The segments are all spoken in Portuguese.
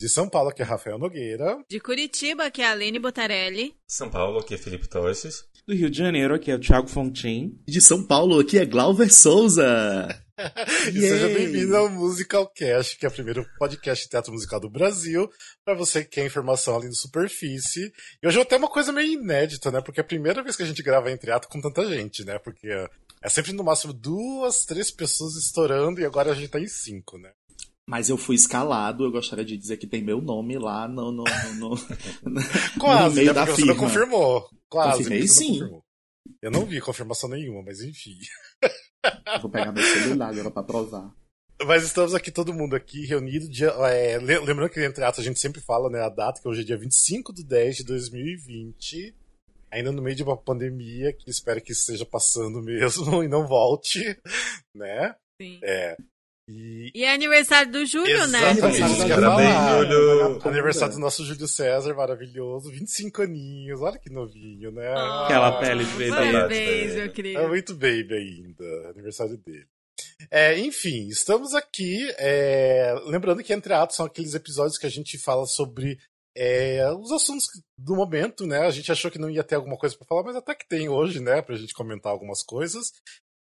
De São Paulo, que é Rafael Nogueira. De Curitiba, que é a Aline Botarelli. São Paulo, aqui é Felipe Toches. Do Rio de Janeiro, aqui é o Thiago Fontin. De São Paulo, aqui é Glauber Souza. e seja bem-vindo ao Musicalcast, que é o primeiro podcast de teatro musical do Brasil, para você que quer informação além do superfície. E hoje é até uma coisa meio inédita, né? Porque é a primeira vez que a gente grava em teatro com tanta gente, né? Porque é sempre no máximo duas, três pessoas estourando e agora a gente tá em cinco, né? Mas eu fui escalado, eu gostaria de dizer que tem meu nome lá no, no, no, no Quase, no meio né? da firma. Você não confirmou. Quase. Confirmei sim. confirmou. Eu não vi confirmação nenhuma, mas enfim. Vou pegar meu celular agora pra provar. Mas estamos aqui, todo mundo aqui, reunido. Dia, é, le- lembrando que entre atos a gente sempre fala, né, a data, que hoje é dia 25 de 10 de 2020. Ainda no meio de uma pandemia, que espero que esteja passando mesmo e não volte, né? Sim. É. E. E é aniversário do Júlio, né? Exatamente, Aniversário isso eu ia Parabéns. Júlio. Aniversário do nosso Júlio César, maravilhoso. 25 aninhos, olha que novinho, né? Ah, Aquela pele de bebê. Parabéns, meu querido. É muito baby ainda, aniversário dele. É, enfim, estamos aqui. é, lembrando que Entre Atos são aqueles episódios que a gente fala sobre é, os assuntos do momento, né? A gente achou que não ia ter alguma coisa pra falar, mas até que tem hoje, né? Pra gente comentar algumas coisas.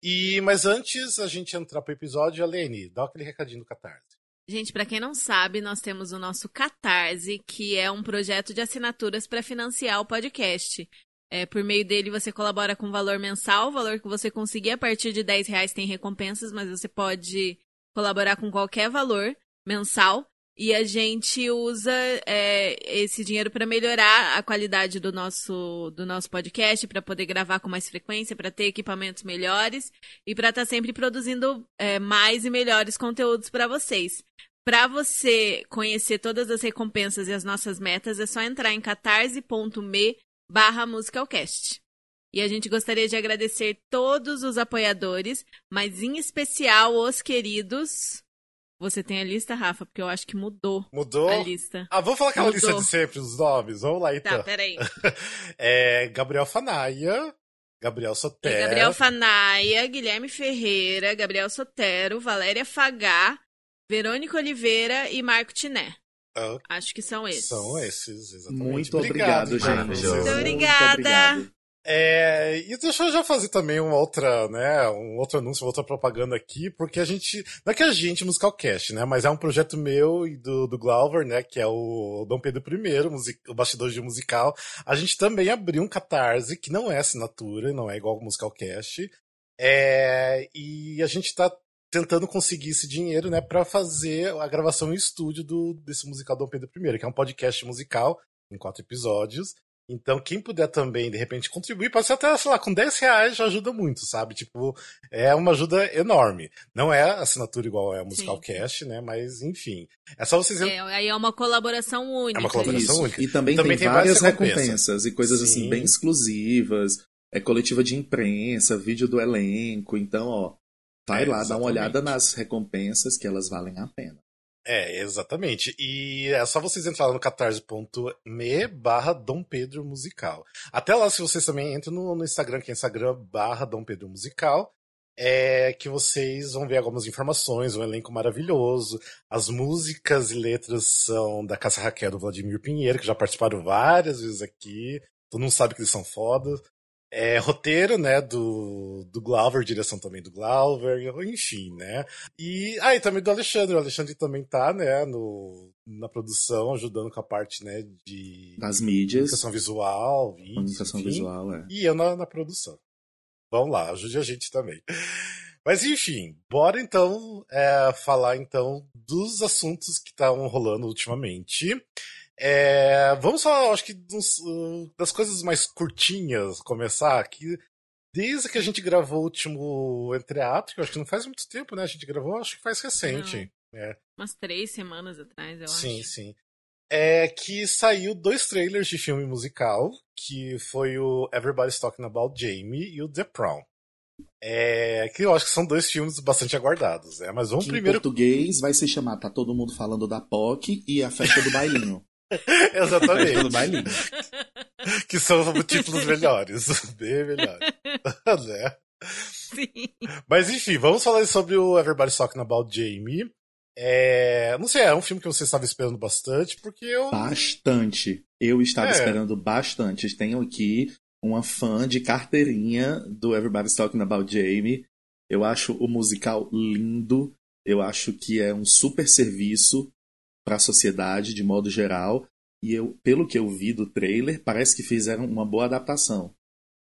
E, mas antes a gente entrar pro episódio, Alene, dá aquele recadinho do Catarse. Gente, pra quem não sabe, nós temos o nosso Catarse, que é um projeto de assinaturas para financiar o podcast. É, por meio dele, você colabora com valor mensal, o valor que você conseguir a partir de 10 reais tem recompensas, mas você pode colaborar com qualquer valor mensal. E a gente usa é, esse dinheiro para melhorar a qualidade do nosso, do nosso podcast, para poder gravar com mais frequência, para ter equipamentos melhores e para estar sempre produzindo é, mais e melhores conteúdos para vocês. Para você conhecer todas as recompensas e as nossas metas, é só entrar em catarse.me barra musicalcast. E a gente gostaria de agradecer todos os apoiadores, mas em especial os queridos. Você tem a lista, Rafa? Porque eu acho que mudou Mudou? a lista. Ah, vamos falar aquela Mudou. lista de sempre, os nomes. Vamos lá então. Tá, peraí. É, Gabriel Fanaia, Gabriel Tem Soter. Gabriel Fanaia, Guilherme Ferreira, Gabriel Sotero, Valéria Fagá, Verônica Oliveira e Marco Tiné. Ah, Acho que são esses. São esses, exatamente. Muito obrigado, gente. Maravilhoso. Muito Muito obrigada. obrigado. É, e deixa eu já fazer também uma outra, né, um outro anúncio, uma outra propaganda aqui, porque a gente, não é que a gente, Musicalcast, né, mas é um projeto meu e do, do Glauber, né, que é o Dom Pedro I, o bastidor de musical. A gente também abriu um catarse, que não é assinatura, não é igual ao Musicalcast, é, e a gente tá tentando conseguir esse dinheiro, né, para fazer a gravação em estúdio do, desse musical Dom Pedro I, que é um podcast musical em quatro episódios. Então, quem puder também, de repente, contribuir, pode ser até, sei lá, com 10 reais já ajuda muito, sabe? Tipo, é uma ajuda enorme. Não é assinatura igual é a Musical Sim. Cash, né? Mas, enfim. É só vocês... É, aí é uma colaboração única. É uma colaboração Isso. única. E também, Também tem, tem várias recompensas. recompensas e coisas assim Sim. bem exclusivas. É coletiva de imprensa, vídeo do elenco. Então, ó, vai É, lá, dá uma exatamente. olhada nas recompensas que elas valem a pena. É, exatamente. E é só vocês entrarem no catarse.me barra Dom Pedro Musical. Até lá, se vocês também entram no, no Instagram, que é Instagram barra Dom Pedro Musical, é que vocês vão ver algumas informações, um elenco maravilhoso. As músicas e letras são da Cássia Raquel do Vladimir Pinheiro, que já participaram várias vezes aqui. Todo mundo sabe que eles são fodas. É, roteiro, né, do, do Glauber, direção também do Glauber, enfim, né. E, ah, e também do Alexandre. O Alexandre também tá, né, no, na produção, ajudando com a parte, né, de Das mídias, comunicação visual, vídeo, comunicação enfim. visual, é. E eu na, na produção. Vamos lá, ajude a gente também. Mas enfim, bora então é, falar então dos assuntos que estão rolando ultimamente. É, vamos falar, acho que dos, uh, das coisas mais curtinhas, começar que desde que a gente gravou o último Entreato, que eu acho que não faz muito tempo, né? A gente gravou, acho que faz recente. É, Umas três semanas atrás, eu sim, acho. sim. É que saiu dois trailers de filme musical, que foi o Everybody's Talking About Jamie e o The Prom. É, que eu acho que são dois filmes bastante aguardados, né? Mas vamos Que primeiro. em português vai se chamar Tá Todo Mundo Falando da POC e a Festa do Bailinho. Exatamente. Pelo bailinho. que são títulos melhores. Bem melhores. né? Sim. Mas enfim, vamos falar sobre o Everybody's Talking About Jamie. É, não sei, é um filme que você estava esperando bastante, porque eu. Bastante. Eu estava É. esperando bastante. Tenho aqui uma fã de carteirinha do Everybody's Talking About Jamie. Eu acho o musical lindo. Eu acho que é um super serviço para a sociedade de modo geral. E eu, pelo que eu vi do trailer, parece que fizeram uma boa adaptação.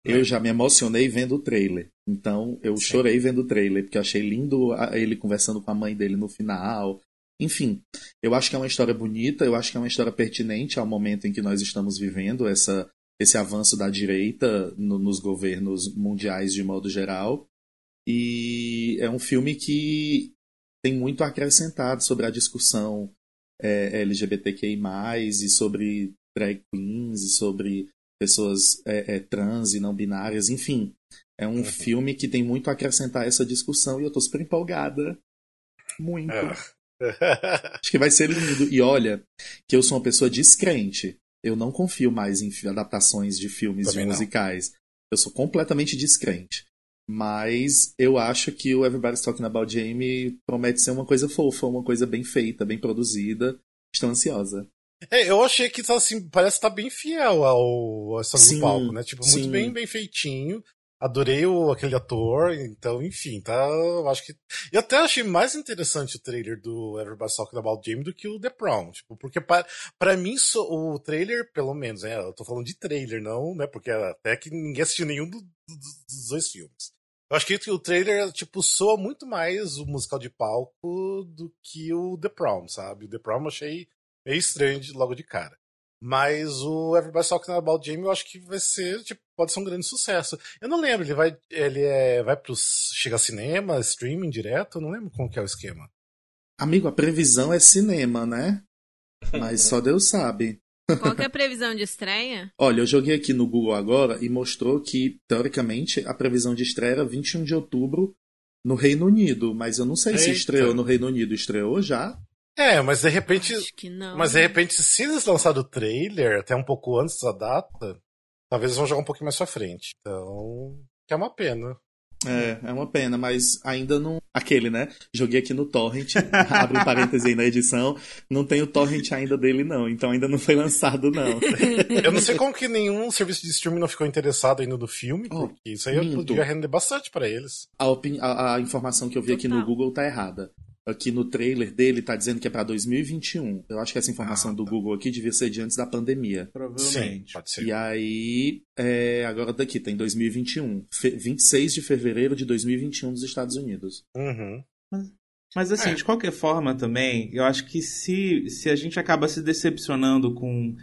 Eu já me emocionei vendo o trailer. Então, eu Sim. chorei vendo o trailer, porque eu achei lindo ele conversando com a mãe dele no final. Enfim, eu acho que é uma história bonita, eu acho que é uma história pertinente ao momento em que nós estamos vivendo, essa, esse avanço da direita no- nos governos mundiais de modo geral. E é um filme que tem muito a acrescentar sobre a discussão é, LGBTQI, e sobre drag queens, e sobre pessoas é, é, trans e não binárias, enfim. É um Uhum. filme que tem muito a acrescentar a essa discussão e eu tô super empolgada. Muito. É. Acho que vai ser lindo. E olha, que eu sou uma pessoa descrente. Eu não confio mais em adaptações de filmes de musicais. Eu sou completamente descrente. Mas eu acho que o Everybody's Talking About Jamie promete ser uma coisa fofa, uma coisa bem feita, bem produzida. Estou ansiosa. É, eu achei que tá assim, parece estar bem fiel ao, ao Sim, do palco, né? Tipo, muito sim. bem, bem feitinho. Adorei o, aquele ator, então, enfim, tá. Eu acho que. E até achei mais interessante o trailer do Everybody's Talking About Jamie do que o The Prom. Tipo, porque para mim so- o trailer, pelo menos, né? Eu tô falando de trailer, não, né? Porque até que ninguém assistiu nenhum do- do- dos dois filmes. Eu acho que o trailer, tipo, soa muito mais o musical de palco do que o The Prom, sabe? O The Prom eu achei meio estranho de- logo de cara. Mas o Everybody's Talking About Jamie eu acho que vai ser, tipo, pode ser um grande sucesso. Eu não lembro, ele vai, ele é, vai pros, chega a cinema, streaming direto? Eu não lembro como que é o esquema. Amigo, a previsão é cinema, né? Mas só Deus sabe. Qual que é a previsão de estreia? Olha, eu joguei aqui no Google agora e mostrou que, teoricamente, a previsão de estreia era 21 de outubro no Reino Unido. Mas eu não sei se Eita. estreou no Reino Unido. Estreou já? É, mas de repente, Acho que não. mas de repente, se eles lançarem o trailer até um pouco antes da data, talvez eles vão jogar um pouquinho mais pra frente. Então, que é uma pena. É, é uma pena, mas ainda não. Aquele, né? Joguei aqui no Torrent, abre um parêntese aí na edição. Não tem o Torrent ainda dele, não. Então ainda não foi lançado, não. Eu não sei como que nenhum serviço de streaming não ficou interessado ainda no filme, Oh, porque isso aí minto. podia render bastante pra eles. A, a- a informação que eu vi aqui no. Google tá errada. Aqui no trailer dele tá dizendo que é pra 2021. Eu acho que essa informação Ah, do tá. Google aqui devia ser de antes da pandemia. Sim, Provavelmente. pode ser. E aí, é, agora daqui, tem 2021. Fe 26 de fevereiro de 2021 nos Estados Unidos. Uhum. Mas assim, É. de qualquer forma também, eu acho que se, se a gente acaba se decepcionando com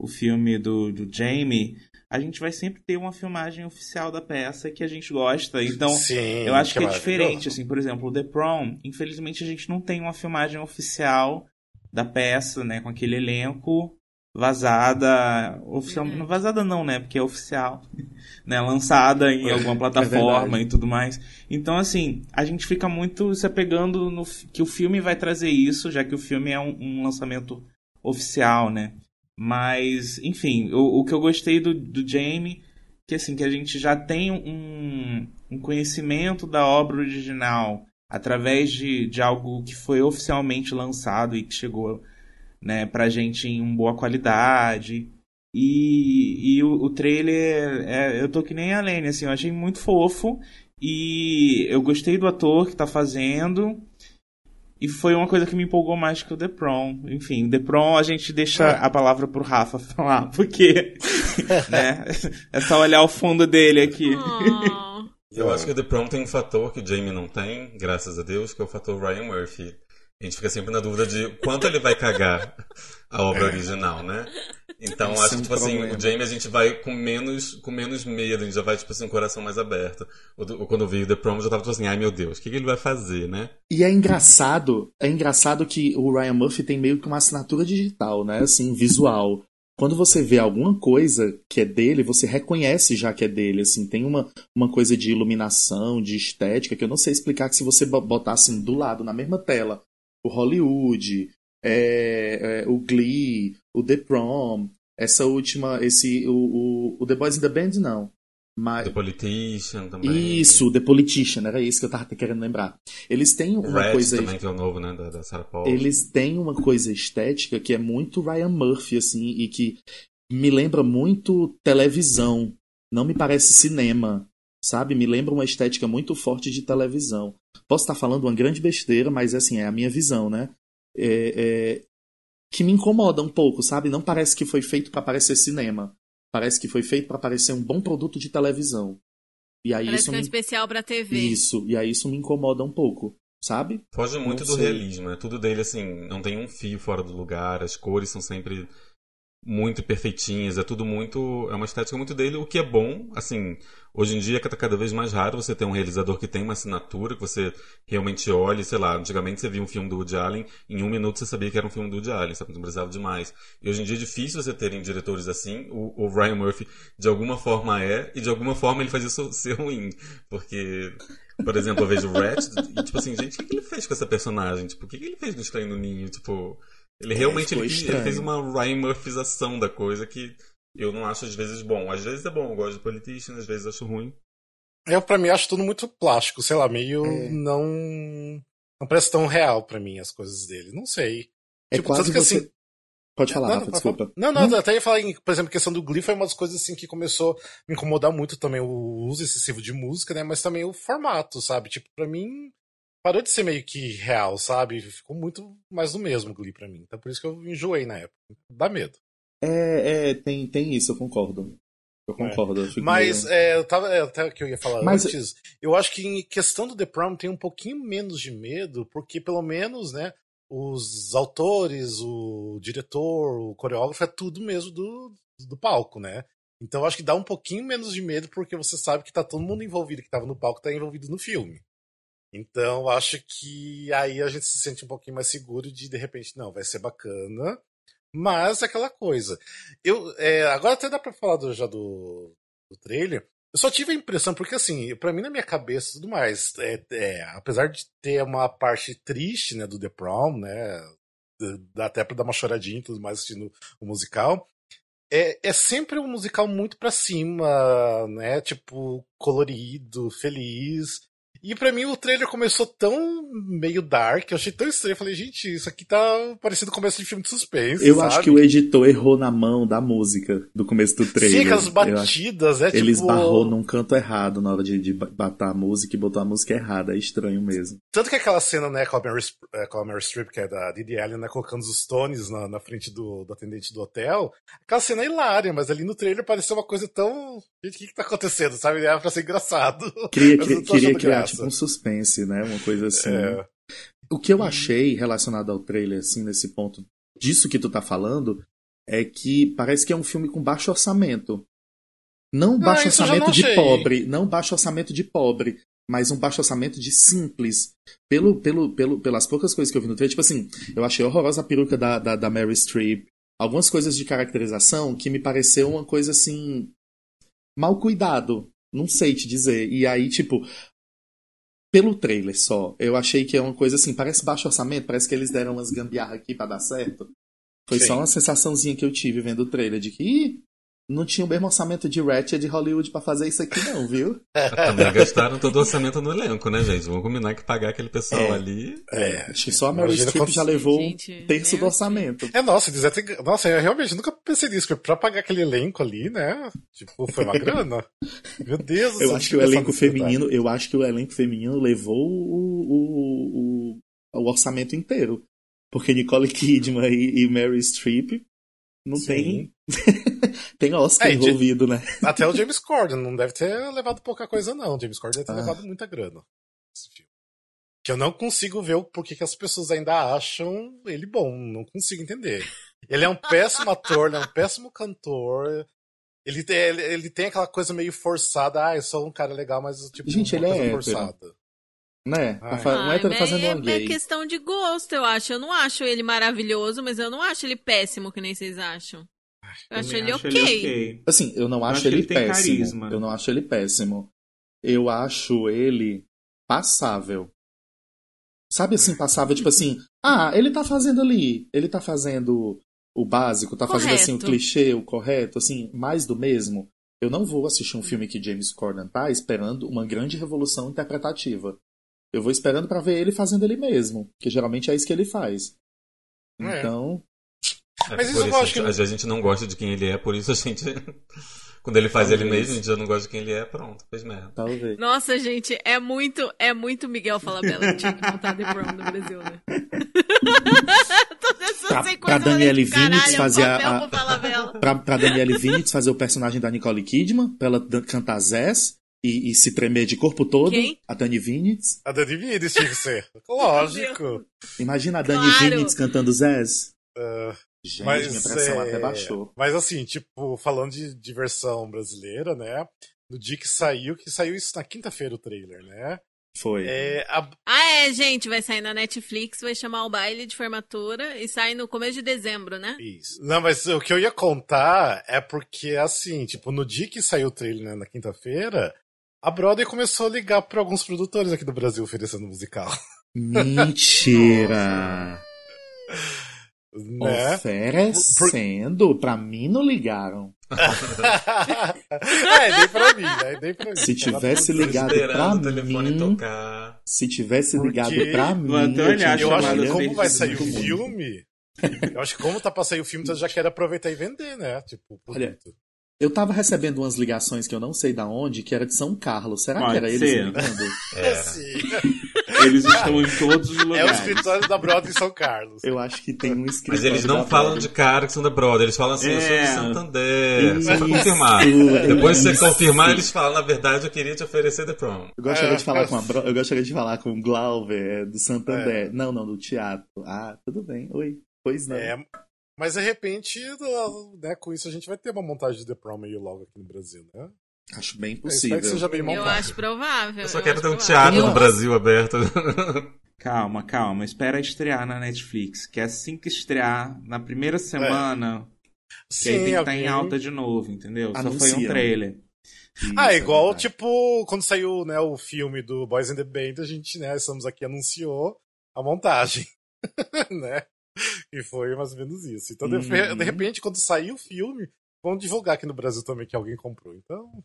o filme do, do Jamie, a gente vai sempre ter uma filmagem oficial da peça que a gente gosta. Então, Sim, eu acho que, é maravilhoso. diferente, assim, por exemplo, o The Prom, infelizmente a gente não tem uma filmagem oficial da peça, né, com aquele elenco vazada, oficial, Uhum. não vazada não, né, porque é oficial, né, lançada em É, alguma é plataforma verdade. e tudo mais. Então, assim, a gente fica muito se apegando no que o filme vai trazer isso, já que o filme é um, um lançamento oficial, né. Mas, enfim, o, o que eu gostei do, do Jamie, que assim, que a gente já tem um, um conhecimento da obra original através de, de algo que foi oficialmente lançado e que chegou né, pra gente em boa qualidade. E, e o, o trailer, é, eu tô que nem a Lene, assim, eu achei muito fofo. E eu gostei do ator que tá fazendo. E foi uma coisa que me empolgou mais que o The Prom. Enfim, o The Prom a gente deixa É. a palavra pro Rafa falar, porque né, é só olhar o fundo dele aqui. Oh. Eu acho que o The Prom tem um fator que o Jamie não tem, graças a Deus, que é o fator Ryan Murphy. A gente fica sempre na dúvida de quanto ele vai cagar a obra original, né? Então acho é que, tipo assim, problema. o Jamie a gente vai com menos, com menos medo, a gente já vai, tipo assim, com o coração mais aberto. Quando eu vi o The Prom, eu já tava tipo assim, ai meu Deus, o que, que ele vai fazer, né? E é engraçado, é engraçado que o Ryan Murphy tem meio que uma assinatura digital, né? Assim, visual. Quando você vê alguma coisa que é dele, você reconhece já que é dele, assim, tem uma, uma coisa de iluminação, de estética, que eu não sei explicar que se você bo- botasse do lado, na mesma tela, o Hollywood, é, é, o Glee, o The Prom, essa última, esse, o, o, o The Boys in the Band, não. Mas... The Politician também. Isso, The Politician, era isso que eu tava querendo lembrar. Eles têm uma Red coisa. também, que é o novo, né? Da, da Sarah Paul. Eles têm uma coisa estética que é muito Ryan Murphy, assim, e que me lembra muito televisão. Não me parece cinema, sabe? Me lembra uma estética muito forte de televisão. Posso estar falando uma grande besteira, mas assim, é a minha visão, né? É, é... Que me incomoda um pouco, sabe? Não parece que foi feito para parecer cinema. Parece que foi feito para parecer um bom produto de televisão. E aí Parece isso que é um me... especial pra TV. Isso, e aí isso me incomoda um pouco, sabe? Foge muito Não do sei. realismo, né? Tudo dele, assim, não tem um fio fora do lugar, as cores são sempre muito perfeitinhas, é tudo muito. É uma estética muito dele, o que é bom, assim. Hoje em dia tá cada vez mais raro você ter um realizador que tem uma assinatura, que você realmente olhe, sei lá, antigamente você via um filme do Woody Allen, em um minuto você sabia que era um filme do Woody Allen, sabe? Não precisava de mais. E hoje em dia é difícil você terem diretores assim, o, o Ryan Murphy de alguma forma é, e de alguma forma ele faz isso ser ruim. Porque, por exemplo, eu vejo o Rat e tipo assim, gente, o que, que ele fez com essa personagem? Tipo, o que, que ele fez no Estranho no Ninho? Tipo, ele realmente ele, ele fez uma Ryan da coisa que eu não acho às vezes bom. Às vezes é bom, eu gosto de Politician, às vezes acho ruim. Eu, pra mim, acho tudo muito plástico, sei lá, meio É. não. Não parece tão real pra mim as coisas dele. Não sei. É Tipo, quase tanto que você. assim- Pode falar, não, Rafa, não, desculpa. Não, não, até ia falar, em, por exemplo, questão do Glee foi uma das coisas assim que começou a me incomodar muito também o uso excessivo de música, né? Mas também o formato, sabe? Tipo, pra mim, parou de ser meio que real, sabe? Ficou muito mais do mesmo Glee pra mim. Então por isso que eu enjoei na época. Dá medo. É, é, tem, tem isso, eu concordo. Eu concordo. eu fico Mas meio- é, eu tava. é, Até que eu ia falar Mas- antes, eu acho que em questão do The Prom tem um pouquinho menos de medo, porque pelo menos, né, os autores, o diretor, o coreógrafo, é tudo mesmo do, do palco, né? Então eu acho que dá um pouquinho menos de medo, porque você sabe que tá todo mundo envolvido que tava no palco, tá envolvido no filme. Então acho que aí a gente se sente um pouquinho mais seguro de, de repente, não, vai ser bacana. Mas é aquela coisa. Eu, é, agora até dá pra falar do- já do, do trailer. Eu só tive a impressão, porque assim, pra mim na minha cabeça tudo mais, é, é, apesar de ter uma parte triste, né, do The Prom, né, dá até pra dar uma choradinha e tudo mais assistindo o musical, é, é sempre um musical muito pra cima, né, tipo, colorido, feliz. E pra mim o trailer começou tão meio dark, eu achei tão estranho, eu falei, gente, isso aqui tá parecendo começo de filme de suspense, Eu sabe? acho que o editor errou na mão da música do começo do trailer. Sim, aquelas acho- batidas, é tipo... Ele esbarrou num canto errado na hora de, de batar a música e botou a música errada. É estranho mesmo. Tanto que aquela cena, né, com a Mary, eh, com a Mary Streep, que é da Didi Allen, né, colocando os Stones na, na frente do, do atendente do hotel, aquela cena é hilária, mas ali no trailer pareceu uma coisa tão... Gente, o que que tá acontecendo, sabe? Era pra ser engraçado. Queria, queria achando criar. Tipo um suspense, né? Uma coisa assim. É. O que eu achei relacionado ao trailer, assim, nesse ponto disso que tu tá falando, é que parece que é um filme com baixo orçamento. Não baixo Ah, eu já orçamento não de achei. pobre, não baixo orçamento de pobre, mas um baixo orçamento de simples. Pelo, pelo, pelo, pelas poucas coisas que eu vi no trailer, tipo assim, eu achei horrorosa a peruca da, da, da Mary Streep. Algumas coisas de caracterização que me pareceu uma coisa assim. mal cuidado. Não sei te dizer. E aí, tipo, pelo trailer só, eu achei que é uma coisa assim, parece baixo orçamento, parece que eles deram umas gambiarra aqui pra dar certo. Foi Sim. só uma sensaçãozinha que eu tive vendo o trailer de que ih, não tinha o mesmo orçamento de Ratchet de Hollywood pra fazer isso aqui não, viu? Também gastaram todo o orçamento no elenco, né, gente? Vamos combinar que pagar aquele pessoal É. ali. É, Acho que só a Meryl Imagina Streep já levou Gente, um terço do orçamento. É, nossa, eles até... Nossa, eu realmente nunca pensei nisso, porque pra pagar aquele elenco ali, né, tipo, foi uma grana. Meu Deus do Eu céu, acho que o elenco feminino, eu acho que o elenco feminino levou o, o, o, o orçamento inteiro. Porque Nicole Kidman e, e Mary Streep não Sim. tem tem Oscar É, envolvido, né? Até o James Corden não deve ter levado pouca coisa, não. O James Corden deve ter Ah. levado muita grana. Que eu não consigo ver o porquê que as pessoas ainda acham ele bom. Não consigo entender. Ele é um péssimo ator, ele é um péssimo cantor. Ele tem, ele, ele tem aquela coisa meio forçada. Ah, eu sou um cara legal, mas tipo, Gente, ele é forçada. Né? Tá Ai. um Ai, hétero mas fazendo é, uma gay. é questão de gosto, eu acho. Eu não acho ele maravilhoso, mas eu não acho ele péssimo, que nem vocês acham. Eu acho Também ele acho ok. ok. Assim, eu não acho, acho que ele, ele tem péssimo. carisma. Eu não acho ele péssimo. Eu acho ele passável. Sabe assim, passável, tipo assim, ah, ele tá fazendo ali, ele tá fazendo o básico, tá fazendo assim o Correto. clichê, o correto, assim, mais do mesmo. Eu não vou assistir um filme que James Corden tá esperando uma grande revolução interpretativa. Eu vou esperando para ver ele fazendo ele mesmo, que geralmente é isso que ele faz. É. Então, É, Mas por isso eu acho que- a, gente, a gente não gosta de quem ele é, por isso a gente. Quando ele faz ele Talvez. mesmo, a gente já não gosta de quem ele é, pronto, fez merda. talvez. Nossa, gente, é muito, é muito Miguel Falabella que tinha que montar The Prom no Brasil, né? Pra- pra Daniele Vinitz fazer a-. Pra, pra Danielle Vinitz fazer o personagem da Nicole Kidman, pra ela cantar Zez e, e se tremer de corpo todo. Quem? A Dani Vinitz. A Dani Vinitz tinha que ser. Lógico. Imagina a Dani Claro. Vinitz cantando Zez. Ah, Gente, mas, minha pressão é, até baixou. Mas assim, tipo, falando de diversão brasileira, né? No dia que saiu, que saiu isso na quinta-feira o trailer, né? Foi. É, a- Ah, é, gente, vai sair na Netflix, vai chamar o baile de formatura e sai no começo de dezembro, né? Isso. Não, mas o que eu ia contar é porque, assim, tipo, no dia que saiu o trailer, né, na quinta-feira, a Broadway começou a ligar pra alguns produtores aqui do Brasil oferecendo musical. Mentira! né? Oferecendo? Pra mim não ligaram. é, nem pra mim, né? Nem pra mim. Se tivesse ligado pra Esperando o telefone mim. tocar. Se tivesse Porque- ligado pra mim. Eu tinha Eu acho que como vai sair o filme, eu acho que como tá pra sair o filme, você já quer aproveitar e vender, né? Tipo, Olha. Eu tava recebendo umas ligações que eu não sei da onde, que era de São Carlos. Será que Pode era eles ser. ligando? Era. Sim. Eles estão em todos os É o lugares. escritório da Broadway em São Carlos. Eu acho que tem um escritório. Mas eles não da falam de cara que são da Broadway, eles falam assim, eu sou de É. Santander. Só pra Isso, confirmar. é Depois de você isso. confirmar, eles falam, na verdade, eu queria te oferecer The Prom. Eu gostaria É, de falar é. com a Bro... eu gostaria de falar com o Glauber do Santander. Não, não, do teatro. Ah, tudo bem. Oi. Pois não. É, mas de repente, né, com isso a gente vai ter uma montagem de The Prom meio logo aqui no Brasil, né? Acho bem Eu espero que possível. seja bem Eu acho provável. Eu só eu quero acho ter um provável. teatro Eu- no Brasil aberto. Calma, calma. Espera estrear na Netflix. Que assim que estrear, na primeira semana, que aí tem que estar em alguém- alta de novo, entendeu? Só foi um trailer. Isso, Ah, é igual, verdade. tipo, quando saiu né, o filme do Boys in the Band, a gente, né, estamos aqui, anunciou a montagem, né? E foi mais ou menos isso. Então, de, Uhum. de repente, quando sair o filme, vão divulgar aqui no Brasil também que alguém comprou. Então,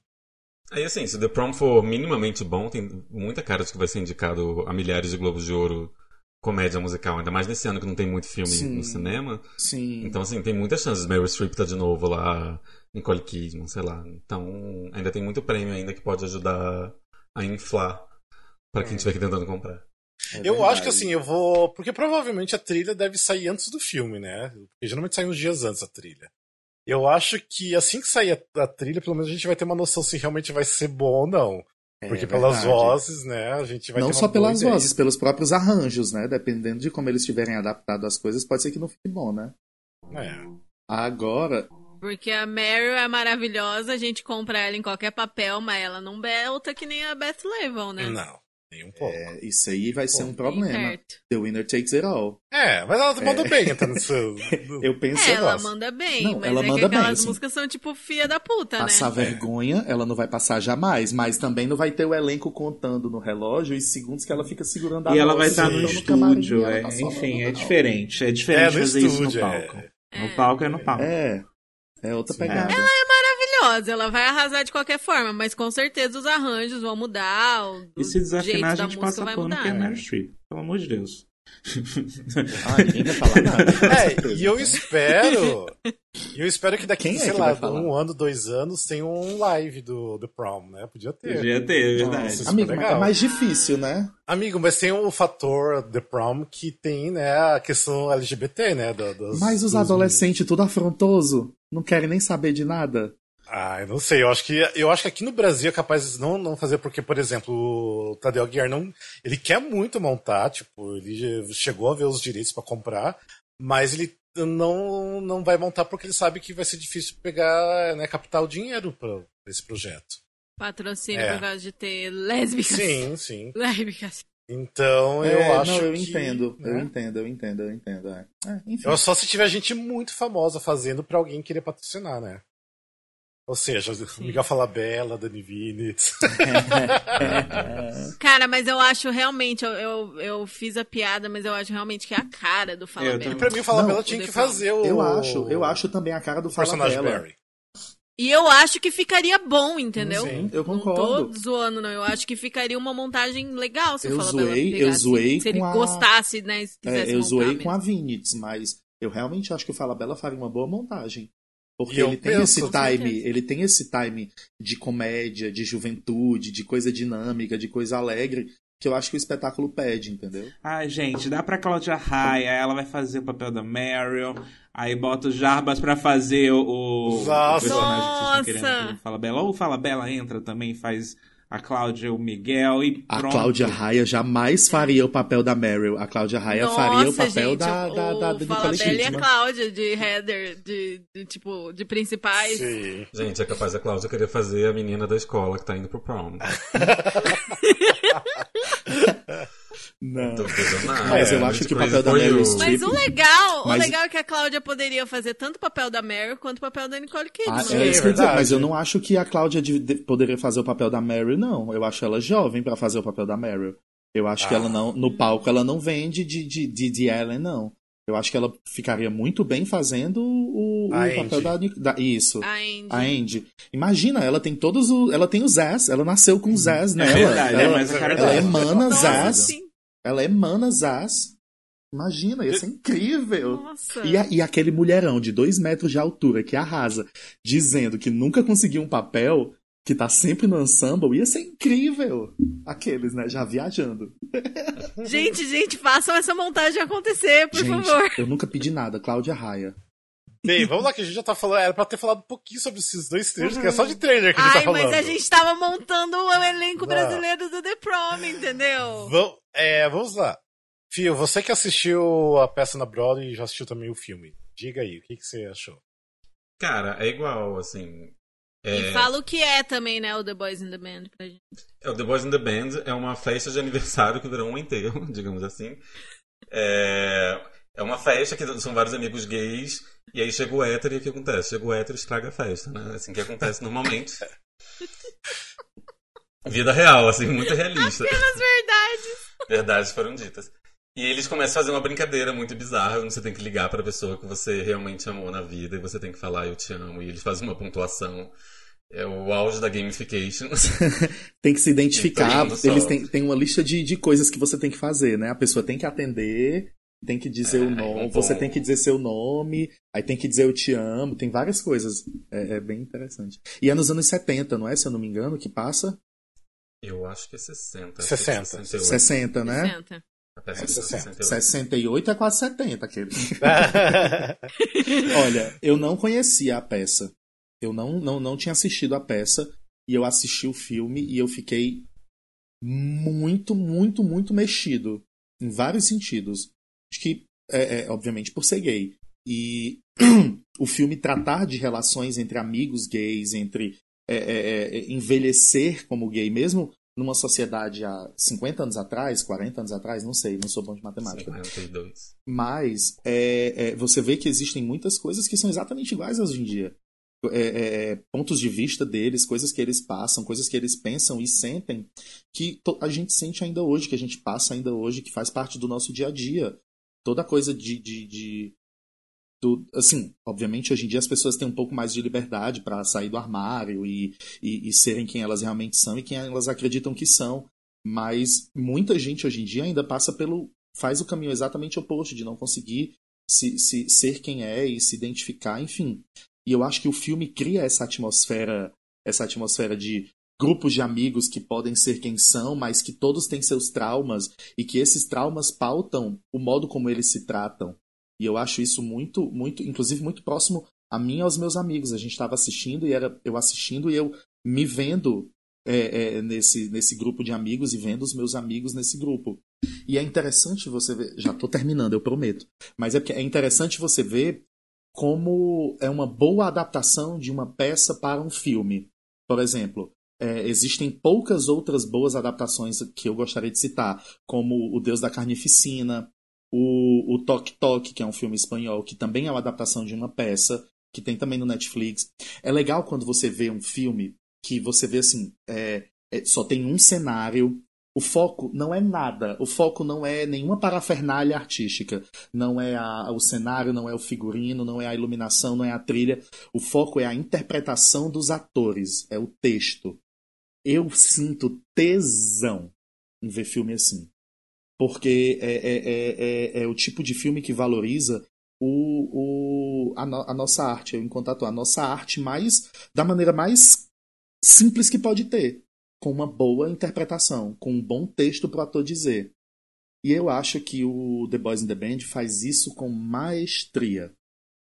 Aí assim, se The Prom for minimamente bom, tem muita cara de que vai ser indicado a milhares de Globos de Ouro comédia musical, ainda mais nesse ano que não tem muito filme Sim. no cinema. Sim. Então, assim, tem muitas chances. Meryl Streep tá de novo lá, Nicole Kidman, sei lá. Então, ainda tem muito prêmio ainda que pode ajudar a inflar pra quem É. estiver aqui tentando comprar. É eu verdade. acho que assim, eu vou. Porque provavelmente a trilha deve sair antes do filme, né? Porque geralmente sai uns dias antes a trilha. Eu acho que assim que sair a, a trilha, pelo menos a gente vai ter uma noção se realmente vai ser bom ou não. É Porque pelas verdade. vozes, né, a gente vai Não só pelas ideia. vozes, pelos próprios arranjos, né? Dependendo de como eles tiverem adaptado as coisas, pode ser que não fique bom, né? É. Agora, Porque a Meryl é maravilhosa, a gente compra ela em qualquer papel, mas ela não belta que nem a Beth Level, né? Não, nem um pouco. é, isso aí vai ser um Bem problema. The winner takes it all. É, mas ela mandou bem, tá nesse. Eu penso, É, ela gosto. manda bem, Não, mas ela é que manda bem, aquelas sim. músicas são tipo filha da puta, passar né? vergonha, ela não vai passar jamais, mas também não vai ter o elenco contando no relógio os segundos que ela fica segurando a E ela vai estar no camarim estúdio, ela é, tá enfim, é falando, diferente. É É, diferente no fazer isso no estúdio. palco. É. No palco é no palco. É, é outra Sim. pegada. Maravilhosa, ela vai arrasar de qualquer forma, mas com certeza os arranjos vão mudar, o, E se desafinar, a jeito da gente música passa vai pano mudar. que é Meryl Streep. Pelo amor de Deus. Ah, ninguém vai falar nada. É, e eu espero. E eu espero que daqui, Quem é sei que lá, um ano, dois anos, tenha um live do, do prom, né? Podia ter. Podia ter, é verdade. Nossa, Amigo, mas é legal. mais difícil, né? Amigo, mas tem o fator The Prom que tem, né, a questão LGBT, né? do- dos- Mas os adolescentes tudo afrontoso, não querem nem saber de nada. Ah, eu não sei. Eu acho que eu acho que aqui no Brasil é capaz de não, não fazer, porque, por exemplo, o Tadeu Aguiar não. Ele quer muito montar, tipo, ele chegou a ver os direitos pra comprar, mas ele não, não vai montar porque ele sabe que vai ser difícil pegar, né, captar o dinheiro pra esse projeto. Patrocínio É. por causa de ter lésbicas. Sim, sim. Lésbicas. Então eu É, acho não, eu que, entendo, eu né, entendo, eu entendo, eu entendo. É. É, enfim. Eu só se tiver gente muito famosa fazendo pra alguém querer patrocinar, né? Ou seja, Miguel Falabella, Dani Vinitz. Cara, mas eu acho realmente, eu, eu, eu fiz a piada, mas eu acho realmente que é a cara do Eu Falabella. E pra mim o Falabella Não, tinha que fazer o. Eu acho, eu acho também a cara do o personagem Falabella. Barry. E eu acho que ficaria bom, entendeu? Sim, eu Não concordo. tô zoando, não. Eu acho que ficaria uma montagem legal se Eu o Falabella zoei- eu pegasse, zoei Se ele com a- gostasse, né? Se quisesse É, eu zoei mesmo. com a Vinitz, mas eu realmente acho que o Falabella faria uma boa montagem. Porque E ele tem penso- esse time, ele tem esse time de comédia, de juventude, de coisa dinâmica, de coisa alegre, que eu acho que o espetáculo pede, entendeu? Ai, gente, dá pra Cláudia Raia, ela vai fazer o papel da Meryl, aí bota o Jarbas pra fazer o, o, personagem que vocês estão querendo Fala Bela. Ou o Fala Bela entra também, faz a Cláudia, o Miguel e A pronto. Cláudia Raia jamais faria o papel da Meryl. A Cláudia Raia Nossa, faria o papel gente, da, da, da, o da Falabella Nicole e a Kidman. Cláudia de Heather, de, de, tipo, de principais. Sim. Gente, é capaz a Cláudia querer fazer a menina da escola que tá indo pro prom. Não. Mas eu É, acho que o papel da Meryl. Streep- Mas o legal, Mas- o legal é que a Cláudia poderia fazer tanto o papel da Meryl quanto o papel da Nicole Kidman. Ah, é é isso que eu ia dizer, verdade. mas eu não acho que a Cláudia de- de- poderia fazer o papel da Meryl, não. Eu acho ela jovem pra fazer o papel da Meryl. Eu acho que Ah. ela não, no palco, ela não vende de, de, de, de Ellen, não. Eu acho que ela ficaria muito bem fazendo o, o papel da, da. Isso. A Andy. A Andy. Imagina, ela tem todos os. Ela tem o Zaz, ela nasceu com o Zaz nela. verdade, é ela, mais a cara ela dela. emana Zaz. sim. Ela emana Zaz. Imagina, ia ser incrível. Nossa. E, a- e aquele mulherão de dois metros de altura que arrasa, dizendo que nunca conseguiu um papel, que tá sempre no ensemble, ia ser incrível. Aqueles, né, já viajando. Gente, gente, façam essa montagem acontecer, por Gente, favor. eu nunca pedi nada, Cláudia Raia. Bem, vamos lá que a gente já tá falando. Era pra ter falado um pouquinho sobre esses dois trailers, que é só de trailer que a gente Ai, tá falando. mas a gente tava montando o elenco Não. brasileiro do The Prom, entendeu? Vam- é, vamos lá. Fio, você que assistiu a peça na Broadway e já assistiu também o filme. Diga aí, o que, que você achou? Cara, é igual, assim. É, E fala o que é também, né, o The Boys in the Band pra gente. é, o The Boys in the Band é uma festa de aniversário que virou um enterro, digamos assim. É, é uma festa que são vários amigos gays, e aí chega o hétero e o que acontece? Chega o hétero e estraga a festa, né? Assim que acontece normalmente. Vida real, assim, muito realista. Nas verdades. Verdades foram ditas. E eles começam a fazer uma brincadeira muito bizarra, onde você tem que ligar pra pessoa que você realmente amou na vida e você tem que falar eu te amo. E eles fazem uma pontuação. É o auge da gamification. Tem que se identificar, eles têm, têm uma lista de, de coisas que você tem que fazer, né? A pessoa tem que atender, tem que dizer É, o nome, um você tem que dizer seu nome, aí tem que dizer eu te amo, tem várias coisas. É, é bem interessante. E é nos anos 70, não é? Se eu não me engano, que passa? Eu acho que é 60. 60. 68. 60, né? Senta. A peça É de 60. 68. 68 é quase 70, aquele. Olha, eu não conhecia a peça. Eu não, não, não tinha assistido a peça. E eu assisti o filme e eu fiquei muito, muito, muito mexido. Em vários sentidos. Acho que, é, é, obviamente, por ser gay. E o filme tratar de relações entre amigos gays, entre é, é, é, envelhecer como gay, mesmo numa sociedade há 50 anos atrás, 40 anos atrás, não sei, não sou bom de matemática. 52. Mas é, é, você vê que existem muitas coisas que são exatamente iguais hoje em dia. É, é, é, pontos de vista deles, coisas que eles passam, coisas que eles pensam e sentem, que a gente sente ainda hoje, que a gente passa ainda hoje, que faz parte do nosso dia a dia. Toda coisa de. de, de do- assim, obviamente hoje em dia as pessoas têm um pouco mais de liberdade para sair do armário e, e, e serem quem elas realmente são e quem elas acreditam que são. Mas muita gente hoje em dia ainda passa pelo. faz o caminho exatamente oposto, de não conseguir se, se ser quem é e se identificar, enfim. E eu acho que o filme cria essa atmosfera, essa atmosfera de grupos de amigos que podem ser quem são, mas que todos têm seus traumas e que esses traumas pautam o modo como eles se tratam. E eu acho isso muito, muito, inclusive muito próximo a mim e aos meus amigos. A gente estava assistindo e era eu assistindo e eu me vendo é, é, nesse, nesse grupo de amigos e vendo os meus amigos nesse grupo. E é interessante você ver. Já estou terminando, eu prometo. Mas é é interessante você ver como é uma boa adaptação de uma peça para um filme. Por exemplo, é, existem poucas outras boas adaptações que eu gostaria de citar, como O Deus da Carnificina, o, o Toque Toque, que é um filme espanhol, que também é uma adaptação de uma peça, que tem também no Netflix. É legal quando você vê um filme que você vê assim, é, é, só tem um cenário, O foco não é nada. O foco não é nenhuma parafernália artística. Não é a, o cenário, não é o figurino, não é a iluminação, não é a trilha. O foco é a interpretação dos atores, é o texto. Eu sinto tesão em ver filme assim. Porque é, é, é, é, é o tipo de filme que valoriza o, o, a, no, a nossa arte, eu ator, a nossa arte mais da maneira mais simples que pode ter com uma boa interpretação, com um bom texto para o ator dizer. E eu acho que o The Boys in the Band faz isso com maestria.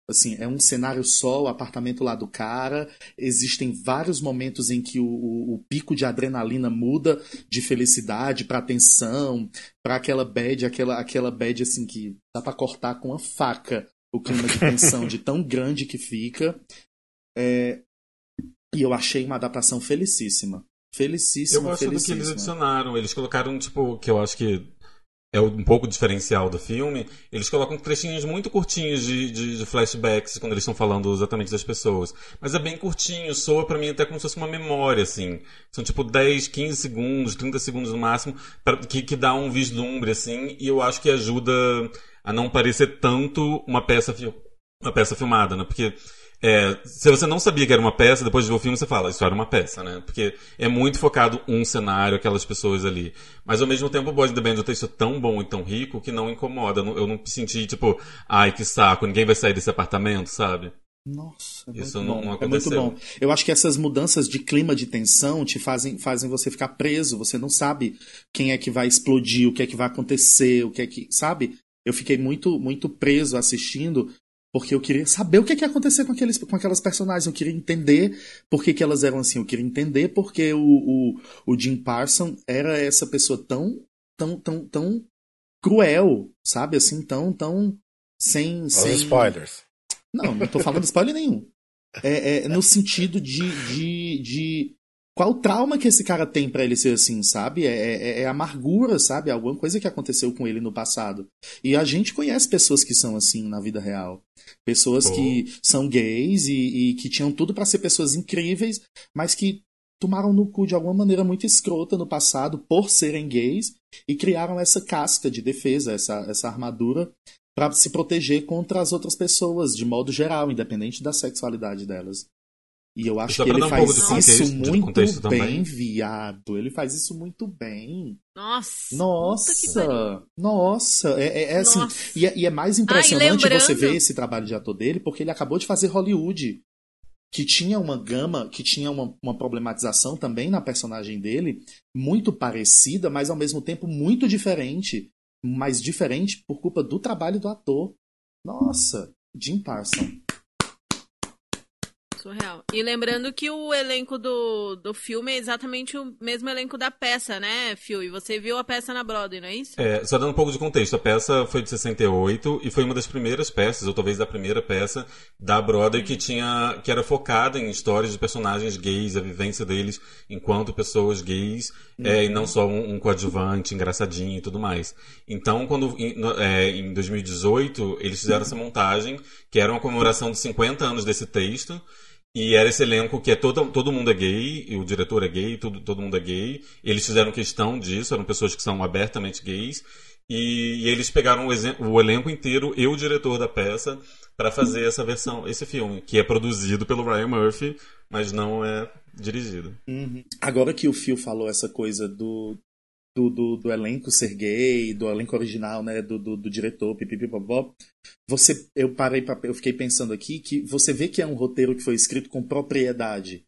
Assim, é um cenário só, o apartamento lá do cara. Existem vários momentos em que o, o, o pico de adrenalina muda de felicidade para tensão, para aquela bad, aquela, aquela bad assim que dá para cortar com uma faca o clima de tensão de tão grande que fica. É... E eu achei uma adaptação felicíssima. Felicíssimo, Eu gosto felicíssimo. do que eles adicionaram. Eles colocaram, tipo, que eu acho que é um pouco diferencial do filme. Eles colocam trechinhos muito curtinhos de, de, de flashbacks quando eles estão falando exatamente das pessoas. Mas é bem curtinho, soa pra mim até como se fosse uma memória, assim. São tipo 10, 15 segundos, 30 segundos no máximo, pra, que, que dá um vislumbre, assim, e eu acho que ajuda a não parecer tanto uma peça, uma peça filmada, né? Porque é, se você não sabia que era uma peça, depois de ver o filme você fala, isso era uma peça, né? Porque é muito focado um cenário, aquelas pessoas ali. Mas ao mesmo tempo o Boys the Band é um texto tão bom e tão rico que não incomoda. Eu não, eu não senti, tipo, ai que saco, ninguém vai sair desse apartamento, sabe? Nossa, é Isso não, não é aconteceu. muito bom. Eu acho que essas mudanças de clima de tensão te fazem, fazem você ficar preso. Você não sabe quem é que vai explodir, o que é que vai acontecer, o que é que. Sabe? Eu fiquei muito, muito preso assistindo porque eu queria saber o que, é que ia acontecer com, aqueles, com aquelas personagens. Eu queria entender por que, que elas eram assim. Eu queria entender porque o, o, o Jim Parson era essa pessoa tão, tão, tão, tão cruel, sabe? Assim, tão, tão sem. Os sem... spoilers. Não, não tô falando spoiler nenhum. É, é no sentido de, de, de. Qual o trauma que esse cara tem para ele ser assim, sabe? É, é, é, amargura, sabe? Alguma coisa que aconteceu com ele no passado. E a gente conhece pessoas que são assim na vida real. Pessoas Oh. que são gays e, e que tinham tudo para ser pessoas incríveis, mas que tomaram no cu de alguma maneira muito escrota no passado por serem gays e criaram essa casca de defesa, essa, essa armadura para se proteger contra as outras pessoas, de modo geral, independente da sexualidade delas. E eu acho que ele um faz contexto- isso muito bem, também. viado. Ele faz isso muito bem. Nossa. Nossa! Nossa! É, é- é assim. Nossa. E é, e é mais impressionante lembrando- você ver esse trabalho de ator dele, porque ele acabou de fazer Hollywood. Que tinha uma gama, que tinha uma, uma problematização também na personagem dele, muito parecida, mas ao mesmo tempo muito diferente. Mas diferente por culpa do trabalho do ator. Nossa, Jim Parson. Surreal. E lembrando que o elenco do, do filme é exatamente o mesmo elenco da peça, né, Phil? E você viu a peça na Broadway, não é isso? É, só dando um pouco de contexto, a peça foi de 68 e foi uma das primeiras peças, ou talvez a primeira peça da Broadway que tinha que era focada em histórias de personagens gays, a vivência deles enquanto pessoas gays, é, e não só um, um coadjuvante engraçadinho e tudo mais. Então, quando em, no- é, em 2018 eles fizeram essa montagem que era uma comemoração de 50 anos desse texto. E era esse elenco que é todo, todo mundo é gay, o diretor é gay, tudo, todo mundo é gay. Eles fizeram questão disso, eram pessoas que são abertamente gays. E, e eles pegaram o, o elenco inteiro e o diretor da peça para fazer essa versão, esse filme, que é produzido pelo Ryan Murphy, mas não é dirigido. Agora que o Phil falou essa coisa do, do, do, do elenco ser gay, do elenco original, né, do, do, do diretor, pipipipopó, você, eu parei pra, eu fiquei pensando aqui que você vê que é um roteiro que foi escrito com propriedade.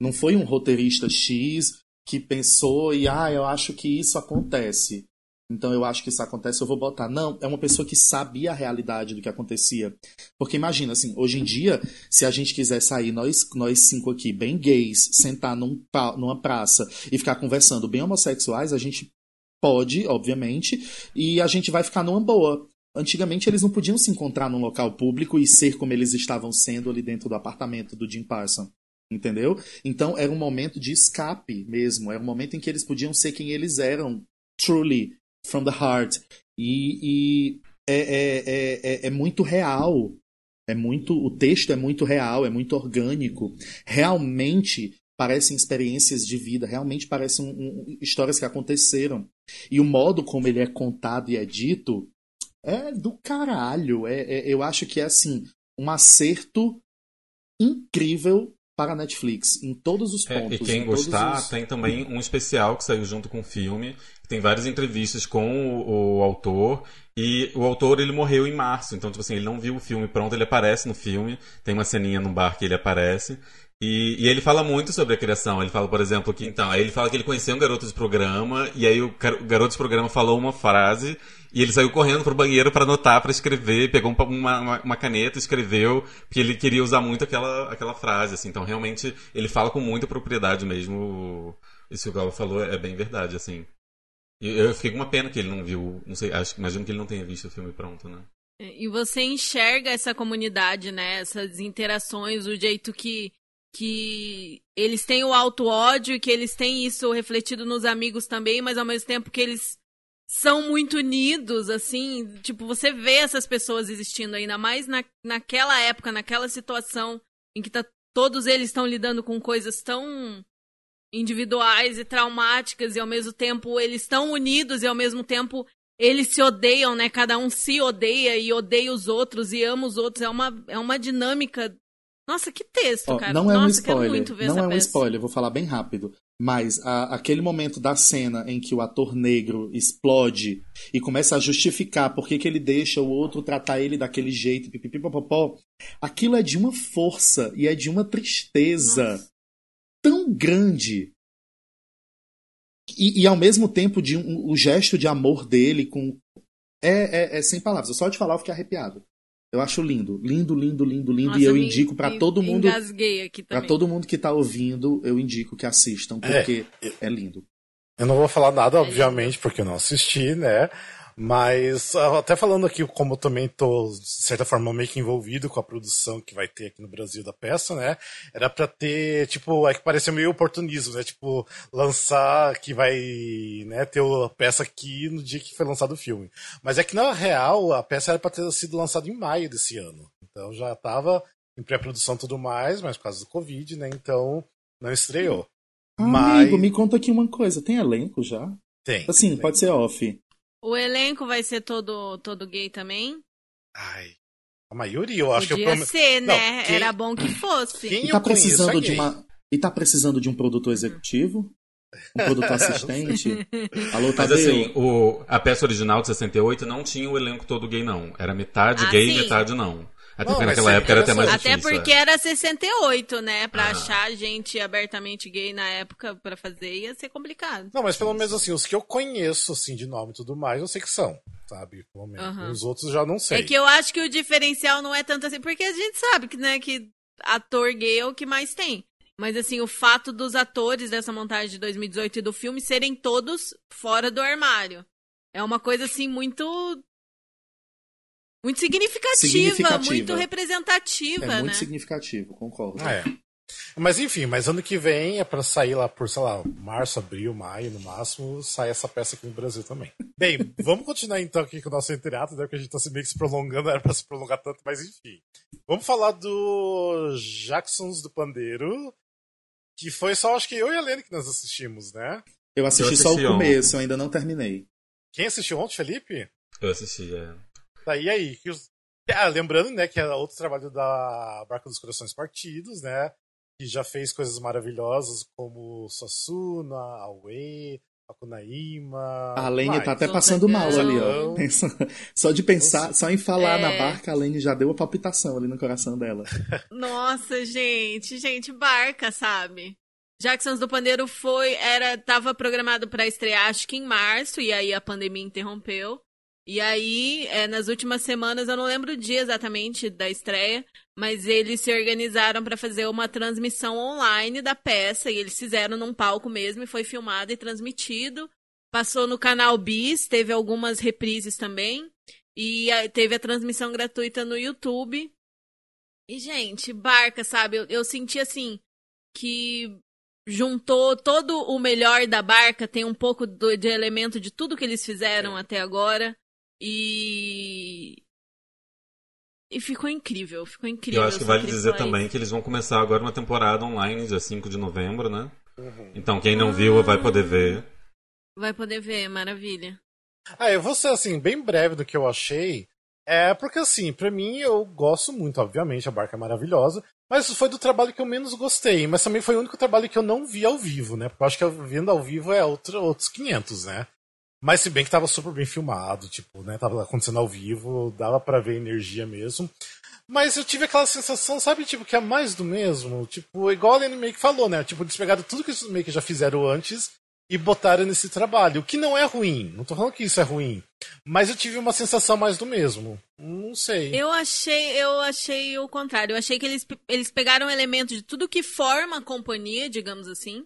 Não foi um roteirista X que pensou e, ah, eu acho que isso acontece. Então eu acho que isso acontece, eu vou botar. Não, é uma pessoa que sabia a realidade do que acontecia. Porque imagina, assim, hoje em dia, se a gente quiser sair, nós, nós cinco aqui, bem gays, sentar num, numa praça e ficar conversando bem homossexuais, a gente pode, obviamente, e a gente vai ficar numa boa. Antigamente eles não podiam se encontrar num local público e ser como eles estavam sendo ali dentro do apartamento do Jim Parson. Entendeu? Então era um momento de escape mesmo. Era um momento em que eles podiam ser quem eles eram, truly, from the heart. E, e é, é, é, é, é muito real. É muito, o texto é muito real, é muito orgânico. Realmente parecem experiências de vida, realmente parecem um, um, histórias que aconteceram. E o modo como ele é contado e é dito é do caralho. É, é eu acho que é assim, um acerto incrível para Netflix, em todos os pontos. É, e quem gostar, os... tem também um especial que saiu junto com o filme. Tem várias entrevistas com o, o, autor. E o autor, ele morreu em março. Então, tipo assim, ele não viu o filme pronto, ele aparece no filme. Tem uma ceninha no bar que ele aparece. E, e, ele fala muito sobre a criação. Ele fala, por exemplo, que então, aí ele fala que ele conheceu um garoto de programa, e aí o, o garoto de programa falou uma frase, e ele saiu correndo pro banheiro para anotar, para escrever, pegou uma, uma, uma, caneta, escreveu, porque ele queria usar muito aquela, aquela frase, assim. Então, realmente, ele fala com muita propriedade mesmo. Isso que o Galo falou é bem verdade, assim. E eu fiquei com uma pena que ele não viu, não sei, acho, imagino que ele não tenha visto o filme pronto, né? E você enxerga essa comunidade, né? Essas interações, o jeito que que eles têm o auto ódio e que eles têm isso refletido nos amigos também, mas ao mesmo tempo que eles são muito unidos, assim, tipo, você vê essas pessoas existindo ainda mais na, naquela época, naquela situação em que tá, todos eles estão lidando com coisas tão individuais e traumáticas e ao mesmo tempo eles estão unidos e ao mesmo tempo eles se odeiam, né? Cada um se odeia e odeia os outros e ama os outros. É uma, é uma dinâmica nossa, que texto, cara. Não é Nossa, um spoiler. não é um peça. spoiler, vou falar bem rápido. Mas a, aquele momento da cena em que o ator negro explode e começa a justificar por que, que ele deixa o outro tratar ele daquele jeito, pipipipopopó, aquilo é de uma força e é de uma tristeza Nossa. tão grande. E, e, ao mesmo tempo de um, o gesto de amor dele com. É, é, é sem palavras. Eu só de falar eu fiquei arrepiado. Eu acho lindo, lindo, lindo, lindo, lindo. Nossa, e eu me, indico para todo mundo. Para todo mundo que tá ouvindo, eu indico que assistam, porque é, é lindo. Eu não vou falar nada, obviamente, porque eu não assisti, né? Mas, até falando aqui, como eu também tô, de certa forma, meio que envolvido com a produção que vai ter aqui no Brasil da peça, né? Era pra ter, tipo, é que pareceu meio oportunismo, né? Tipo, lançar que vai, né, ter a peça aqui no dia que foi lançado o filme. Mas é que, na real, a peça era pra ter sido lançada em maio desse ano. Então já tava em pré-produção e tudo mais, mas por causa do Covid, né? Então, não estreou. Ah, mas... Amigo, me conta aqui uma coisa. Tem elenco já? Tem. Assim, tem pode ser off. O elenco vai ser todo, todo gay também? Ai. A maioria, eu acho Podia que eu ser, né? Não, quem... Era bom que fosse. Quem e tá precisando de uma. E tá precisando de um produtor executivo? Um produtor assistente? Alô, Mas assim, o, a peça original de 68 não tinha o elenco todo gay, não. Era metade ah, gay e metade não. Até porque naquela época era até mais Até difícil. porque é. era 68, né? Pra ah. achar gente abertamente gay na época pra fazer ia ser complicado. Não, mas pelo menos assim, os que eu conheço, assim, de nome e tudo mais, eu sei que são, sabe? Pelo menos. Uhum. Os outros já não sei. É que eu acho que o diferencial não é tanto assim, porque a gente sabe que, né, que ator gay é o que mais tem. Mas assim, o fato dos atores dessa montagem de 2018 e do filme serem todos fora do armário. É uma coisa assim muito muito significativa, significativa. muito representativa, é né? Muito significativo, concordo. É. Mas enfim, mas ano que vem é para sair lá por, sei lá, março, abril, maio, no máximo, sai essa peça aqui no Brasil também. Bem, vamos continuar então aqui com o nosso entreato, né? Porque a gente tá meio que se prolongando, era pra se prolongar tanto, mas enfim. Vamos falar do Jacksons do Pandeiro, que foi só, acho que eu e a Lene que nós assistimos, né? Eu assisti, eu assisti só o começo, ontem. eu ainda não terminei. Quem assistiu ontem, Felipe? Eu assisti, é. Tá, e aí? Ah, lembrando, né, que é outro trabalho da Barca dos Corações Partidos, né? Que já fez coisas maravilhosas como Sasuna, Aue, Akunaíma. A Lene tá até passando mal ali, ó. Só de pensar, só em falar é... na barca, a Lene já deu uma palpitação ali no coração dela. Nossa, gente, gente, barca, sabe? Jacksons do Pandeiro foi, era, tava programado para estrear acho que em março, e aí a pandemia interrompeu. E aí, é, nas últimas semanas, eu não lembro o dia exatamente da estreia, mas eles se organizaram para fazer uma transmissão online da peça e eles fizeram num palco mesmo e foi filmado e transmitido. Passou no canal Bis, teve algumas reprises também e teve a transmissão gratuita no YouTube. E gente, Barca, sabe? Eu, eu senti assim que juntou todo o melhor da Barca, tem um pouco do, de elemento de tudo que eles fizeram até agora. E E ficou incrível, ficou incrível. Eu acho que vale dizer também que eles vão começar agora uma temporada online, dia 5 de novembro, né? Uhum. Então quem não ah, viu vai poder ver. Vai poder ver, maravilha. Ah, eu vou ser assim, bem breve do que eu achei. É porque assim, para mim eu gosto muito, obviamente, a barca é maravilhosa, mas foi do trabalho que eu menos gostei, mas também foi o único trabalho que eu não vi ao vivo, né? Porque eu acho que vendo ao vivo é outro, outros 500, né? Mas se bem que tava super bem filmado, tipo, né? Tava acontecendo ao vivo, dava para ver energia mesmo. Mas eu tive aquela sensação, sabe, tipo, que é mais do mesmo. Tipo, igual a Lenny Make falou, né? Tipo, eles pegaram tudo que os Make já fizeram antes e botaram nesse trabalho. O que não é ruim. Não tô falando que isso é ruim. Mas eu tive uma sensação mais do mesmo. Não sei. Eu achei, eu achei o contrário. Eu achei que eles, eles pegaram elementos de tudo que forma a companhia, digamos assim.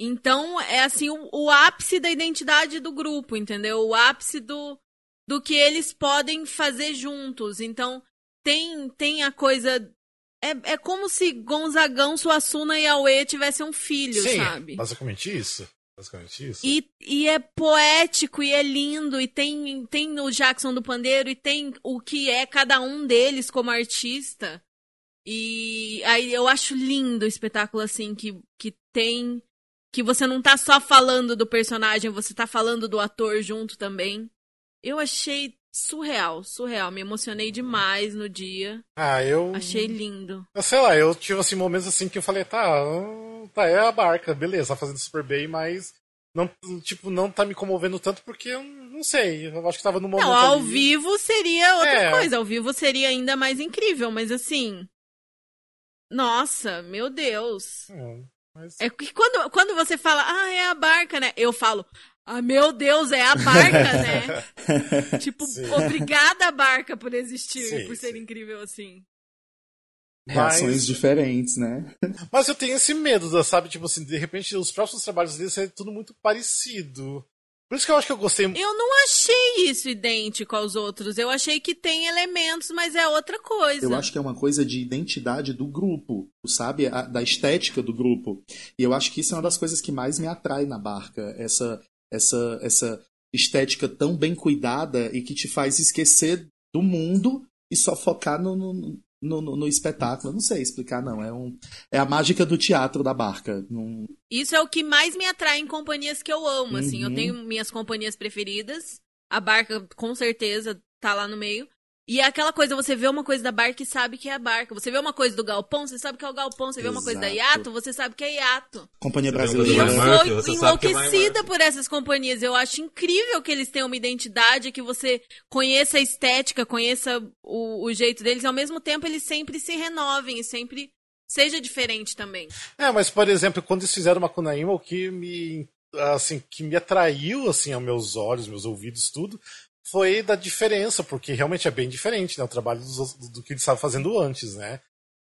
Então, é assim, o, o ápice da identidade do grupo, entendeu? O ápice do, do que eles podem fazer juntos. Então, tem, tem a coisa é, é como se Gonzagão, Suassuna e Aue tivessem um filho, Sim, sabe? Basicamente isso. Basicamente isso. E, e é poético e é lindo, e tem, tem o Jackson do Pandeiro, e tem o que é cada um deles como artista. E aí eu acho lindo o espetáculo assim, que, que tem. Que você não tá só falando do personagem, você tá falando do ator junto também. Eu achei surreal, surreal. Me emocionei demais no dia. Ah, eu. Achei lindo. Eu sei lá, eu tive assim momentos assim que eu falei, tá, tá, é a barca, beleza, tá fazendo super bem, mas não, tipo, não tá me comovendo tanto porque eu não sei. Eu acho que tava no momento. Não, ao ali. vivo seria outra é. coisa. Ao vivo seria ainda mais incrível, mas assim. Nossa, meu Deus. É, mas... é que quando, quando você fala, ah, é a barca, né? Eu falo, ah, meu Deus, é a barca, né? tipo, sim. obrigada barca por existir, sim, por ser sim. incrível assim. Reações mas... diferentes, né? Mas eu tenho esse medo, sabe? Tipo assim, de repente os próximos trabalhos deles é tudo muito parecido. Por isso que eu acho que eu gostei. Eu não achei isso idêntico aos outros. Eu achei que tem elementos, mas é outra coisa. Eu acho que é uma coisa de identidade do grupo, sabe? A, da estética do grupo. E eu acho que isso é uma das coisas que mais me atrai na barca. Essa essa, essa estética tão bem cuidada e que te faz esquecer do mundo e só focar no, no, no, no, espetáculo. não sei explicar, não. É, um, é a mágica do teatro da barca. Isso é o que mais me atrai em companhias que eu amo. Uhum. Assim, eu uhum. tenho minhas companhias preferidas. A barca, com certeza, tá lá no meio. E é aquela coisa, você vê uma coisa da barca e sabe que é a barca. Você vê uma coisa do galpão, você sabe que é o galpão. Você vê uma coisa da Iato, você sabe que é Iato. Companhia Brasileira. E eu sou enlouquecida por essas companhias. Eu acho incrível que eles tenham uma identidade, que você conheça a estética, conheça o, o jeito deles. Ao mesmo tempo, eles sempre se renovem e sempre seja diferente também. É, mas por exemplo, quando eles fizeram uma Kunaíma, o que me assim que me atraiu assim aos meus olhos, meus ouvidos, tudo, foi da diferença, porque realmente é bem diferente, né? O trabalho do, do que ele estava fazendo antes, né?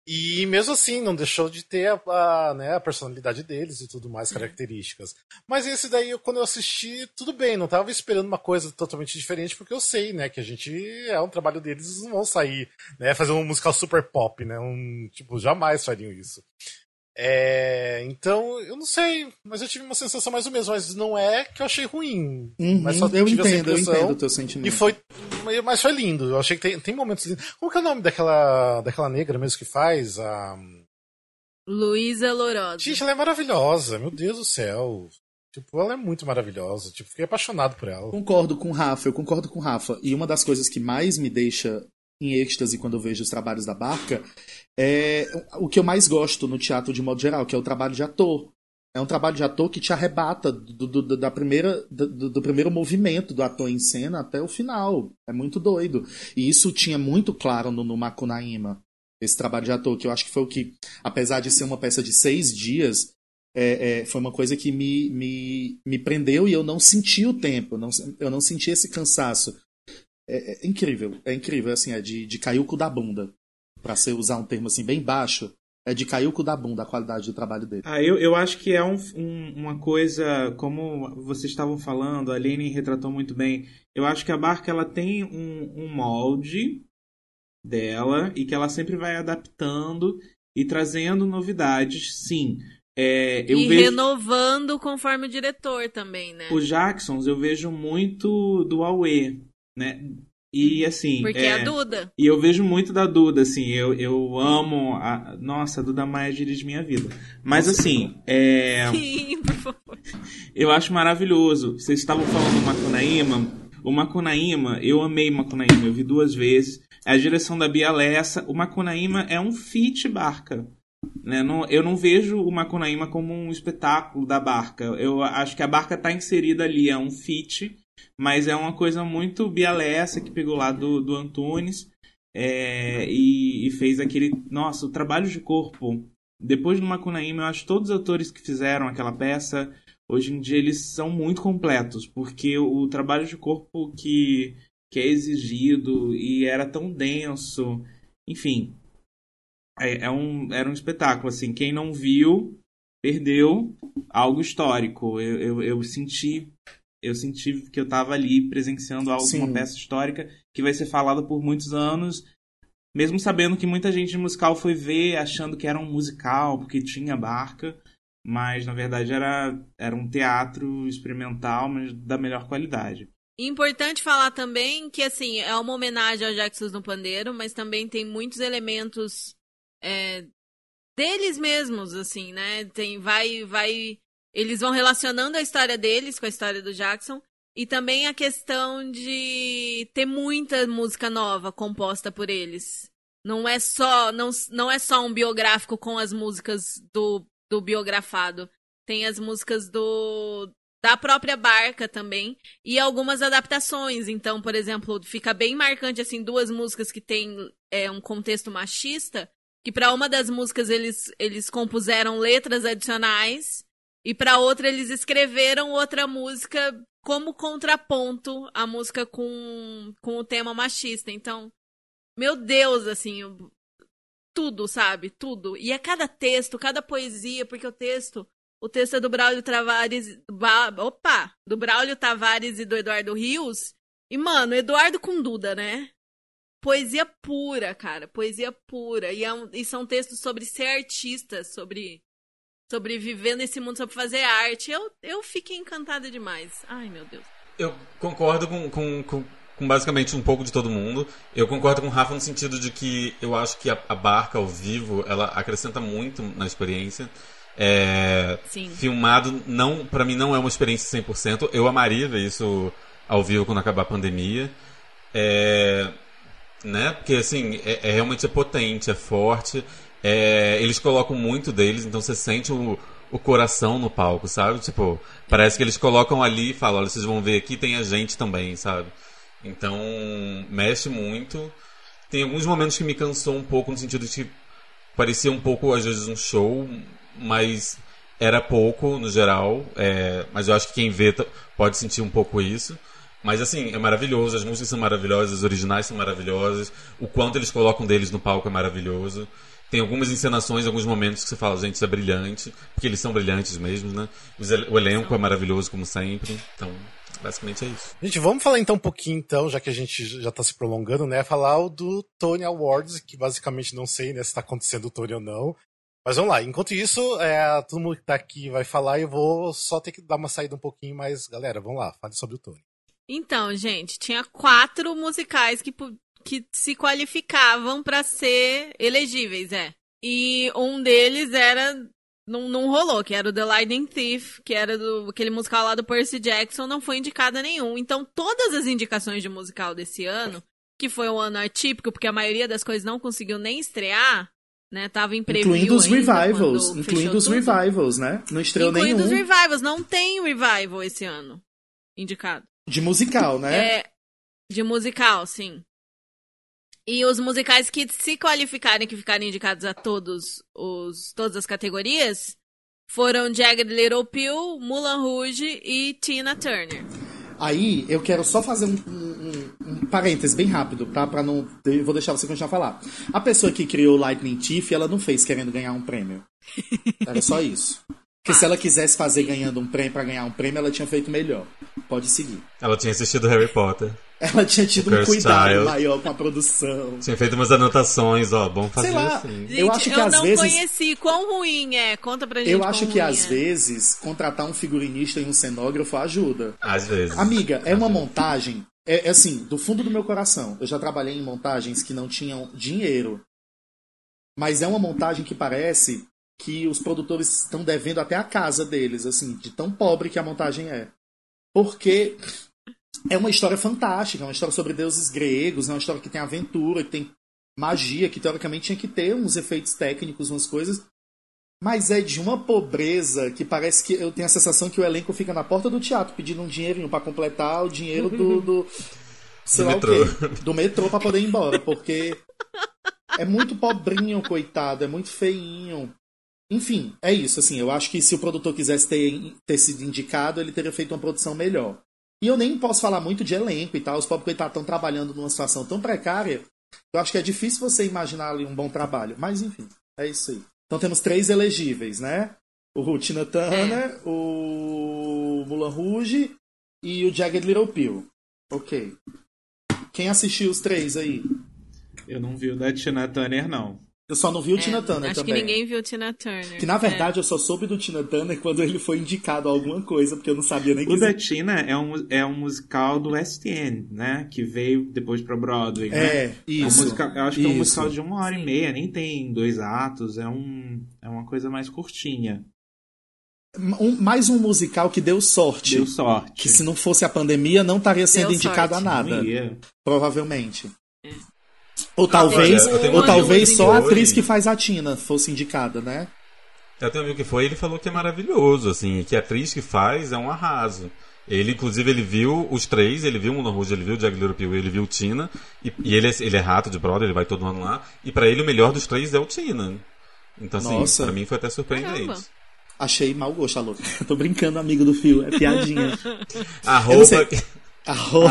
E mesmo assim, não deixou de ter a, a, né, a personalidade deles e tudo mais, uhum. características. Mas esse daí, quando eu assisti, tudo bem, não estava esperando uma coisa totalmente diferente, porque eu sei, né, que a gente é um trabalho deles, eles não vão sair, né, fazer um musical super pop, né, um, tipo, jamais fariam isso. É, então, eu não sei, mas eu tive uma sensação mais ou menos, mas não é que eu achei ruim. Uhum, mas só eu entendo, eu entendo o teu sentimento. E foi, mas foi lindo. Eu achei que tem, tem momentos lindos. Como que é o nome daquela, daquela negra mesmo que faz? A... Luísa Lourosa. Gente, ela é maravilhosa, meu Deus do céu. Tipo, ela é muito maravilhosa. Tipo, fiquei apaixonado por ela. Concordo com o Rafa, eu concordo com o Rafa. E uma das coisas que mais me deixa em êxtase quando eu vejo os trabalhos da Barca é o que eu mais gosto no teatro de modo geral, que é o trabalho de ator. É um trabalho de ator que te arrebata do, do, da primeira, do, do, primeiro movimento do ator em cena até o final. É muito doido. E isso tinha muito claro no, no Macunaíma, esse trabalho de ator, que eu acho que foi o que, apesar de ser uma peça de seis dias, é, é, foi uma coisa que me, me, me prendeu e eu não senti o tempo, não, eu não senti esse cansaço. É, é, incrível, é incrível, assim, é de, de cair o cu da bunda. Pra você usar um termo assim bem baixo, é de cair o cu da bunda a qualidade do trabalho dele. Ah, eu, eu acho que é um, um, uma coisa, como vocês estavam falando, a Aline retratou muito bem. Eu acho que a barca ela tem um, um molde dela e que ela sempre vai adaptando e trazendo novidades, sim. É, e vejo... renovando conforme o diretor também, né? Os Jacksons eu vejo muito do Aue, né? E assim. Porque é a Duda. E eu vejo muito da Duda, assim. Eu, eu amo. A, nossa, a Duda Maia dirige minha vida. Mas assim. É, Sim, por favor. eu acho maravilhoso. Vocês estavam falando do Macunaíma. O Macunaíma, eu amei Macunaíma. Eu vi duas vezes. A direção da Bia Lessa. O Macunaíma é um fit barca. Né? Não, eu não vejo o Macunaíma como um espetáculo da barca. Eu acho que a barca está inserida ali, é um fit, mas é uma coisa muito bialessa que pegou lá do, do Antunes é, e, e, fez aquele. Nossa, o trabalho de corpo. Depois do Macunaíma, eu acho que todos os atores que fizeram aquela peça, hoje em dia, eles são muito completos, porque o, trabalho de corpo que, que é exigido e era tão denso. Enfim, é, é, um, era um espetáculo, assim. Quem não viu, perdeu algo histórico. Eu, eu, eu senti eu senti que eu estava ali presenciando algo, uma peça histórica que vai ser falada por muitos anos, mesmo sabendo que muita gente de musical foi ver achando que era um musical, porque tinha barca, mas na verdade era, era um teatro experimental, mas da melhor qualidade. Importante falar também que assim é uma homenagem ao Jackson no Pandeiro, mas também tem muitos elementos é, deles mesmos, assim, né? Tem, vai, vai, eles vão relacionando a história deles com a história do Jackson e também a questão de ter muita música nova composta por eles. Não é só, não, não é só um biográfico com as músicas do, do biografado. Tem as músicas do da própria barca também e algumas adaptações. Então, por exemplo, fica bem marcante assim duas músicas que têm é, um contexto machista que para uma das músicas eles, eles compuseram letras adicionais e para outra eles escreveram outra música como contraponto à música com, com o tema machista. Então, meu Deus, assim, tudo, sabe? Tudo. E é cada texto, cada poesia, porque o texto, o texto é do Braulio Tavares, opa, do Braulio Tavares e do Eduardo Rios. E mano, Eduardo com Duda, né? poesia pura, cara. Poesia pura. E, é um, e são textos sobre ser artista, sobre, sobre viver nesse mundo, sobre fazer arte. Eu, eu fiquei encantada demais. Ai, meu Deus. Eu concordo com, com, com, com basicamente um pouco de todo mundo. Eu concordo com o Rafa no sentido de que eu acho que a, a barca ao vivo, ela acrescenta muito na experiência. É, filmado não para mim não é uma experiência 100%. Eu amaria ver isso ao vivo quando acabar a pandemia. É, né? Porque assim, é, é realmente é potente, é forte. É, eles colocam muito deles, então você sente o, o coração no palco, sabe? Tipo, parece que eles colocam ali e falam, olha, vocês vão ver aqui tem a gente também, sabe? Então, mexe muito. Tem alguns momentos que me cansou um pouco, no sentido de que parecia um pouco, às vezes, um show, mas era pouco no geral. É, mas eu acho que quem vê pode sentir um pouco isso. Mas assim, é maravilhoso, as músicas são maravilhosas, as originais são maravilhosas, o quanto eles colocam deles no palco é maravilhoso. Tem algumas encenações, alguns momentos que você fala, gente, isso é brilhante, porque eles são brilhantes mesmo, né? O elenco é maravilhoso, como sempre. Então, basicamente é isso. Gente, vamos falar então um pouquinho, então, já que a gente já está se prolongando, né? Falar o do Tony Awards, que basicamente não sei né, se está acontecendo o Tony ou não. Mas vamos lá, enquanto isso, é, todo mundo que está aqui vai falar e eu vou só ter que dar uma saída um pouquinho, mas galera, vamos lá, fale sobre o Tony. Então, gente, tinha quatro musicais que, que se qualificavam para ser elegíveis, é. E um deles era. Não, não rolou, que era o The Lightning Thief, que era do, aquele musical lá do Percy Jackson, não foi indicada nenhum. Então, todas as indicações de musical desse ano, que foi um ano atípico, porque a maioria das coisas não conseguiu nem estrear, né? Tava em preview Incluindo os revivals, incluindo os tudo. revivals, né? Não estreou incluindo nenhum. Incluindo os revivals, não tem revival esse ano indicado. De musical, né? É, de musical, sim. E os musicais que se qualificarem, que ficarem indicados a todos os todas as categorias, foram Jagged Little Pill, Mulan Rouge e Tina Turner. Aí eu quero só fazer um, um, um parênteses bem rápido, tá? Pra não. Eu vou deixar você continuar a falar. A pessoa que criou Lightning Thief, ela não fez querendo ganhar um prêmio. Era só isso. Porque se ela quisesse fazer ganhando um prêmio para ganhar um prêmio, ela tinha feito melhor. Pode seguir. Ela tinha assistido Harry Potter. Ela tinha tido um cuidado maior com a produção. Tinha feito umas anotações, ó, bom fazer Sei lá, assim. Gente, eu acho que eu às não vezes. conheci. Quão ruim é? Conta pra gente. Eu acho que às é. vezes contratar um figurinista e um cenógrafo ajuda. Às vezes. Amiga, é às uma vezes. montagem é, é assim, do fundo do meu coração. Eu já trabalhei em montagens que não tinham dinheiro. Mas é uma montagem que parece que os produtores estão devendo até a casa deles, assim, de tão pobre que a montagem é. Porque é uma história fantástica, é uma história sobre deuses gregos, é uma história que tem aventura, que tem magia, que teoricamente tinha que ter uns efeitos técnicos, umas coisas. Mas é de uma pobreza que parece que eu tenho a sensação que o elenco fica na porta do teatro pedindo um dinheirinho para completar o dinheiro do, do sei Do lá metrô. o quê, do metrô para poder ir embora, porque é muito pobrinho, coitado, é muito feinho. Enfim, é isso, assim, eu acho que se o produtor quisesse ter, ter sido indicado, ele teria feito uma produção melhor. E eu nem posso falar muito de elenco e tal, os pobres coitados estão trabalhando numa situação tão precária, eu acho que é difícil você imaginar ali um bom trabalho. Mas enfim, é isso aí. Então temos três elegíveis, né? O Tina Turner, o Mulan Rouge e o Jagged Little Pill. Ok. Quem assistiu os três aí? Eu não vi o da Tina Turner, não. Eu só não vi o Tina É, Turner acho também. que ninguém viu Tina Turner. Que na verdade eu só soube do Tina Turner quando ele foi indicado a alguma coisa, porque eu não sabia nem que O da. Tina é um, é um musical do West End, né? Que veio depois pra Broadway, né? É, É um isso. musical- eu acho que é um isso. musical de uma hora Sim. e meia, nem tem dois atos, é, um, é uma coisa mais curtinha. Um- mais um musical que deu sorte. Deu sorte. Que se não fosse a pandemia, não estaria sendo Deu indicado sorte. a nada. Não ia. Provavelmente. É. Ou talvez, ou talvez só a atriz que faz a Tina fosse indicada, né? Eu tenho um amigo que foi e ele falou que é maravilhoso, assim, que a atriz que faz é um arraso. Ele, inclusive, ele viu os três, ele viu o Mulan Rouge, ele viu o Jagged Little ele viu o Tina, e, e ele, é, ele é rato de brother, ele vai todo ano lá, e pra ele o melhor dos três é o Tina. Então, assim, Nossa. pra mim foi até surpreendente. Caramba. Achei mau gosto, a louca. Tô brincando, amigo do fio, é piadinha. A Arroba.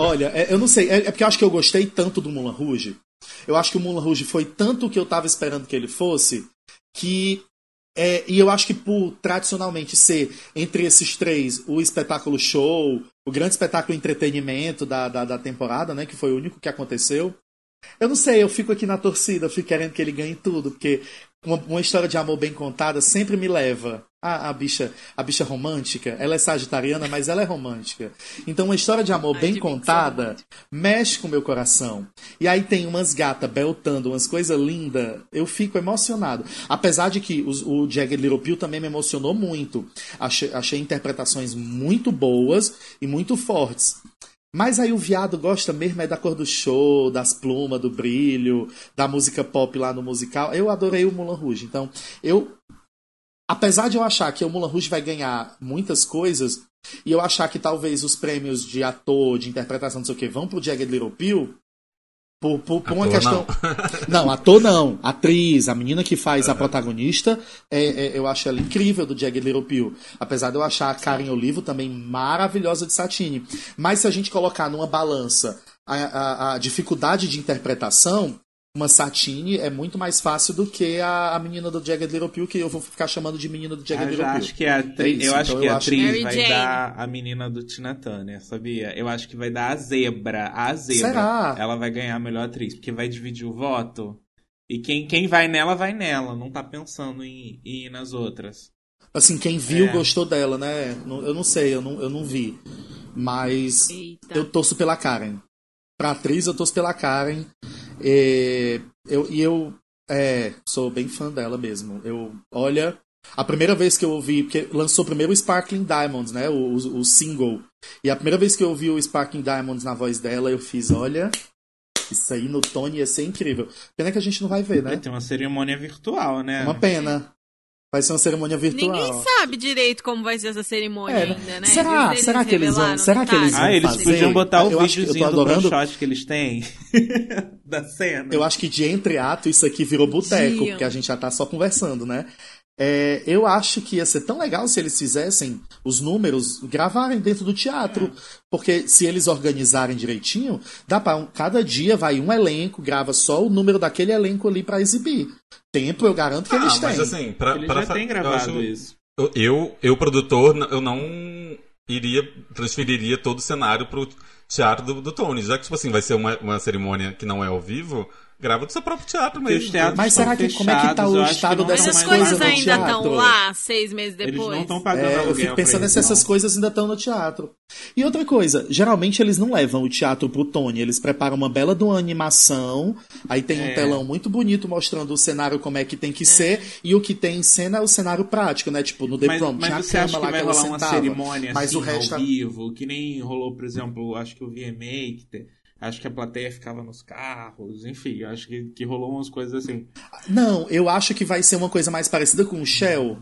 Olha, é- eu não sei, é, é porque eu acho que eu gostei tanto do Mulan Rouge. Eu acho que o Mulan Rouge foi tanto o que eu tava esperando que ele fosse, que. é, e eu acho que por tradicionalmente ser entre esses três o espetáculo show, o grande espetáculo entretenimento da, da, da temporada, né? Que foi o único que aconteceu. Eu não sei, eu fico aqui na torcida, eu fico querendo que ele ganhe tudo, porque uma, uma história de amor bem contada sempre me leva. A, a bicha a bicha romântica, ela é sagitariana, mas ela é romântica. Então, uma história de amor Ai, bem contada mexe com o meu coração. E aí tem umas gatas beltando, umas coisas lindas, eu fico emocionado. Apesar de que os- o Jagged Little Pill também me emocionou muito. Achei, achei interpretações muito boas e muito fortes. Mas aí o viado gosta mesmo é da cor do show, das plumas, do brilho, da música pop lá no musical. Eu adorei o Mulan Rouge. Então, eu. Apesar de eu achar que o Mulan Rouge vai ganhar muitas coisas, e eu achar que talvez os prêmios de ator, de interpretação, não sei o que, vão pro Jagged Little Pill, por, por, por uma questão. Não. ator não. Atriz, a menina que faz a protagonista, é, é- eu acho ela incrível do Jagged Little Pill. Apesar de eu achar a Karen Olivo também maravilhosa de Satine. Mas se a gente colocar numa balança a, a- a dificuldade de interpretação, uma Satine é muito mais fácil do que a, a menina do Jagged Little Pill, que eu vou ficar chamando de menina do Jagged Eu Little já Pill. acho que a É atriz, isso, eu acho então que eu a acho atriz vai Jane. dar a menina do Tina Turner, sabia? Eu acho que vai dar a zebra, a zebra. Será? Ela vai ganhar a melhor atriz, porque vai dividir o voto. E quem, quem vai nela, vai nela. Não tá pensando em, em ir nas outras. Assim, quem viu É. gostou dela, né? Eu não sei, eu não, eu não vi. Mas Eita. eu torço pela Karen. Pra atriz, eu torço pela Karen. E eu, e eu é, sou bem fã dela mesmo. Eu, olha, a primeira vez que eu ouvi, porque lançou primeiro o Sparkling Diamonds, né? O, o, o single. E a primeira vez que eu ouvi o Sparkling Diamonds na voz dela, eu fiz, olha, isso aí no Tony ia ser incrível. Pena que a gente não vai ver, Vai né? ter uma cerimônia virtual, né? Uma pena. Vai ser uma cerimônia virtual. Ninguém sabe direito como vai ser essa cerimônia É, ainda, né? será- Eles será que eles vão- será que eles detalhes? Ah, eles fazer. podiam botar o Eu eu videozinho do adorando- shot que eles têm da cena. Eu acho que de entreato isso aqui virou boteco, porque a gente já tá só conversando, né? É, eu acho que ia ser tão legal se eles fizessem os números, gravarem dentro do teatro. Porque se eles organizarem direitinho, dá pra um, cada dia vai um elenco, grava só o número daquele elenco ali pra exibir. Tempo eu garanto que Ah, eles mas têm. assim, pra, Eles pra já têm eu gravado acho- isso. Eu, eu, produtor, eu não iria, transferiria todo o cenário pro teatro do, do Tony. Já que, tipo assim, vai ser uma, uma cerimônia que não é ao vivo, grava do seu próprio teatro Porque os mesmo. teatros Mas será que- como é que tá fechados, o eu estado dessas Mas as tem mais coisas no ainda estão lá seis meses depois. Eles não estão pagando É, eu aluguel fico pensando pra se eles, essas coisas ainda estão no teatro. E outra coisa, geralmente eles não levam o teatro pro Tony, eles preparam uma bela de uma animação, aí tem um É. telão muito bonito mostrando o cenário como é que tem que ser, e o que tem em cena é o cenário prático, né? Tipo, no The Mas, Prom mas tinha a cama que lá vai que ela rolar uma sentava. cerimônia mas assim, o resto ao tá- vivo, que nem rolou, por exemplo, acho que o VMA, que te- acho que a plateia ficava nos carros, enfim, acho que, que rolou umas coisas assim. Não, eu acho que vai ser uma coisa mais parecida com o Shell.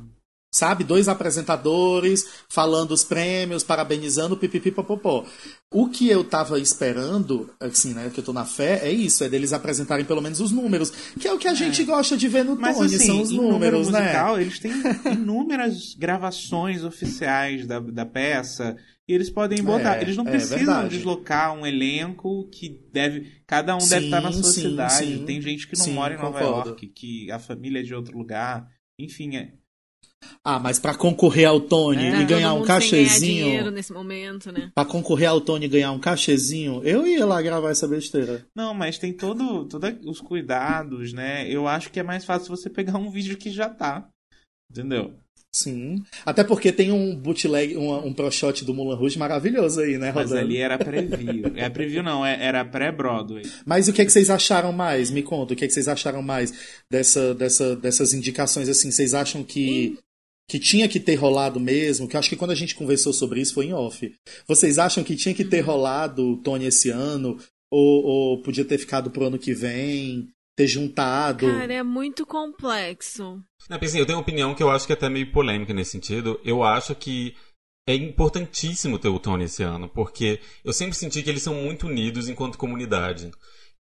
Sabe? Dois apresentadores falando os prêmios, parabenizando, pipipi, popopó. O que eu tava esperando, assim, né, que eu tô na fé, é isso, é deles apresentarem pelo menos os números, que é o que a gente gosta de ver no Mas Tony, assim, são os em número números, né? musical, eles têm inúmeras gravações oficiais da, da peça. E eles podem botar. É, eles não é precisam verdade. deslocar um elenco que deve. Cada um deve Sim, estar na sua sim, cidade. sim. Tem gente que não Sim, mora em Nova concordo. York, que a família é de outro lugar. Enfim, é. Ah, mas pra concorrer ao Tony É, e Tá ganhar todo um ganhar cachezinho, dinheiro nesse momento, né? Pra concorrer ao Tony e ganhar um cachezinho, eu ia lá gravar essa besteira. Não, mas tem todo, todos os cuidados, né? Eu acho que é mais fácil você pegar um vídeo que já tá. Entendeu? Sim. Até porque tem um bootleg, um, um pro shot do Mulan Rouge maravilhoso aí, né, Mas rodando. ali era preview. É preview não, é- era pré-Broadway. Mas o que é que vocês acharam mais? Me conta, o que é que vocês acharam mais dessa, dessa, dessas indicações assim? Vocês acham que que tinha que ter rolado mesmo? Que eu acho que quando a gente conversou sobre isso foi em off. Vocês acham que tinha que ter rolado o Tony esse ano ou, ou podia ter ficado pro ano que vem? Ter juntado? Cara, é muito complexo. Não, assim, eu tenho uma opinião que eu acho que é até meio polêmica nesse sentido. Eu acho que é importantíssimo ter o Tony esse ano, porque eu sempre senti que eles são muito unidos enquanto comunidade.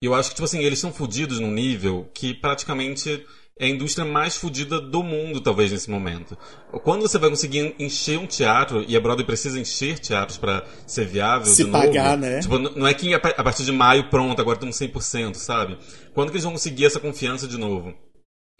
E eu acho que, tipo assim, eles são fodidos num nível que praticamente é a indústria mais fodida do mundo, talvez, nesse momento. Quando você vai conseguir encher um teatro, e a Broadway precisa encher teatros pra ser viável Se de novo, pagar, né? Tipo, não é que a partir de maio, pronto, agora estamos 100%, sabe? Quando que eles vão conseguir essa confiança de novo?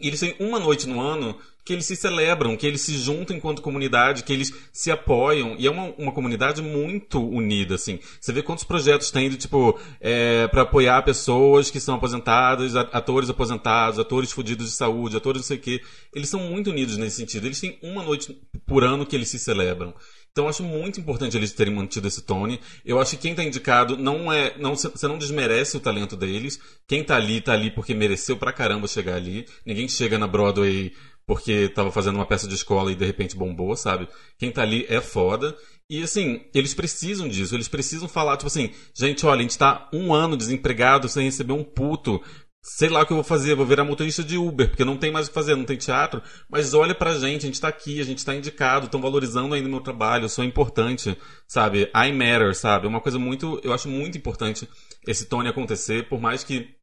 E eles têm uma noite no ano que eles se celebram, que eles se juntam enquanto comunidade, que eles se apoiam. E é uma, uma comunidade muito unida, assim. Você vê quantos projetos tem de, tipo, é, para apoiar pessoas que são aposentadas, atores aposentados, atores fudidos de saúde, atores não sei o quê. Eles são muito unidos nesse sentido. Eles têm uma noite por ano que eles se celebram. Então eu acho muito importante eles terem mantido esse Tony. Eu acho que quem tá indicado não é. não Você não desmerece o talento deles. Quem tá ali, tá ali porque mereceu pra caramba chegar ali. Ninguém chega na Broadway porque tava fazendo uma peça de escola e de repente bombou, sabe? Quem tá ali é foda. E assim, eles precisam disso, eles precisam falar, tipo assim, gente, olha, a gente tá um ano desempregado sem receber um puto. Sei lá o que eu vou fazer, vou virar motorista de Uber, porque não tem mais o que fazer, não tem teatro. Mas olha pra gente, a gente tá aqui, a gente tá indicado, estão valorizando ainda o meu trabalho, eu sou importante, sabe? I matter, sabe? É uma coisa muito, eu acho muito importante esse Tony acontecer, por mais que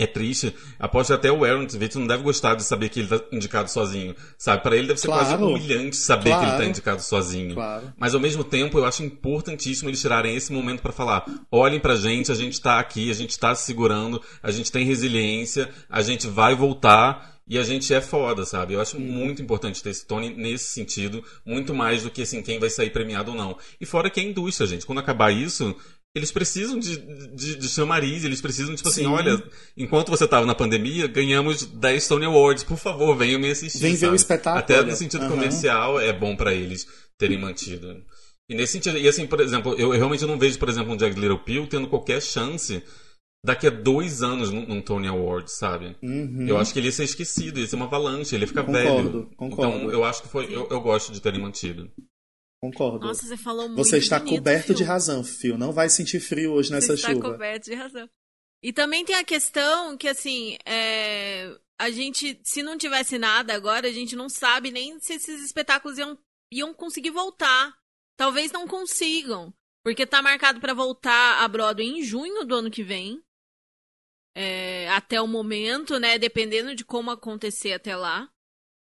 é triste. Aposto até o Aaron Tveit não deve gostar de saber que ele tá indicado sozinho, sabe? Pra ele deve ser quase Claro. humilhante saber que ele Claro. tá indicado sozinho. Claro. Mas ao mesmo tempo, eu acho importantíssimo eles tirarem esse momento pra falar: olhem pra gente, a gente tá aqui, a gente tá se segurando, a gente tem resiliência, a gente vai voltar. E a gente é foda, sabe? Eu acho muito importante ter esse Tony nesse sentido, muito mais do que assim, quem vai sair premiado ou não. E fora que é a indústria, gente. Quando acabar isso, eles precisam de, de, de chamariz, eles precisam, tipo assim, Sim. olha, enquanto você tava na pandemia, ganhamos 10 Tony Awards, por favor, venham me assistir. Vem ver o espetáculo, Até no sentido Aham. comercial é bom pra eles terem mantido. E nesse sentido, e assim, por exemplo, eu, eu realmente não vejo, por exemplo, um Jagged Little Pill tendo qualquer chance daqui a dois anos num, num Tony Award, sabe? Uhum. Eu acho que ele ia ser esquecido, ia ser uma avalanche, ele ia ficar Concordo, velho. concordo. Então eu acho que foi. Eu, eu gosto de terem mantido. Concordo. Nossa, você falou muito Você está bonito, coberto Phil. de razão, Fio. Não vai sentir frio hoje nessa Você está chuva. coberto de razão. E também tem a questão que, assim, é, a gente, se não tivesse nada agora, a gente não sabe nem se esses espetáculos iam, iam conseguir voltar. Talvez não consigam. Porque tá marcado pra voltar a Broadway em junho do ano que vem. É, até o momento, né? Dependendo de como acontecer até lá.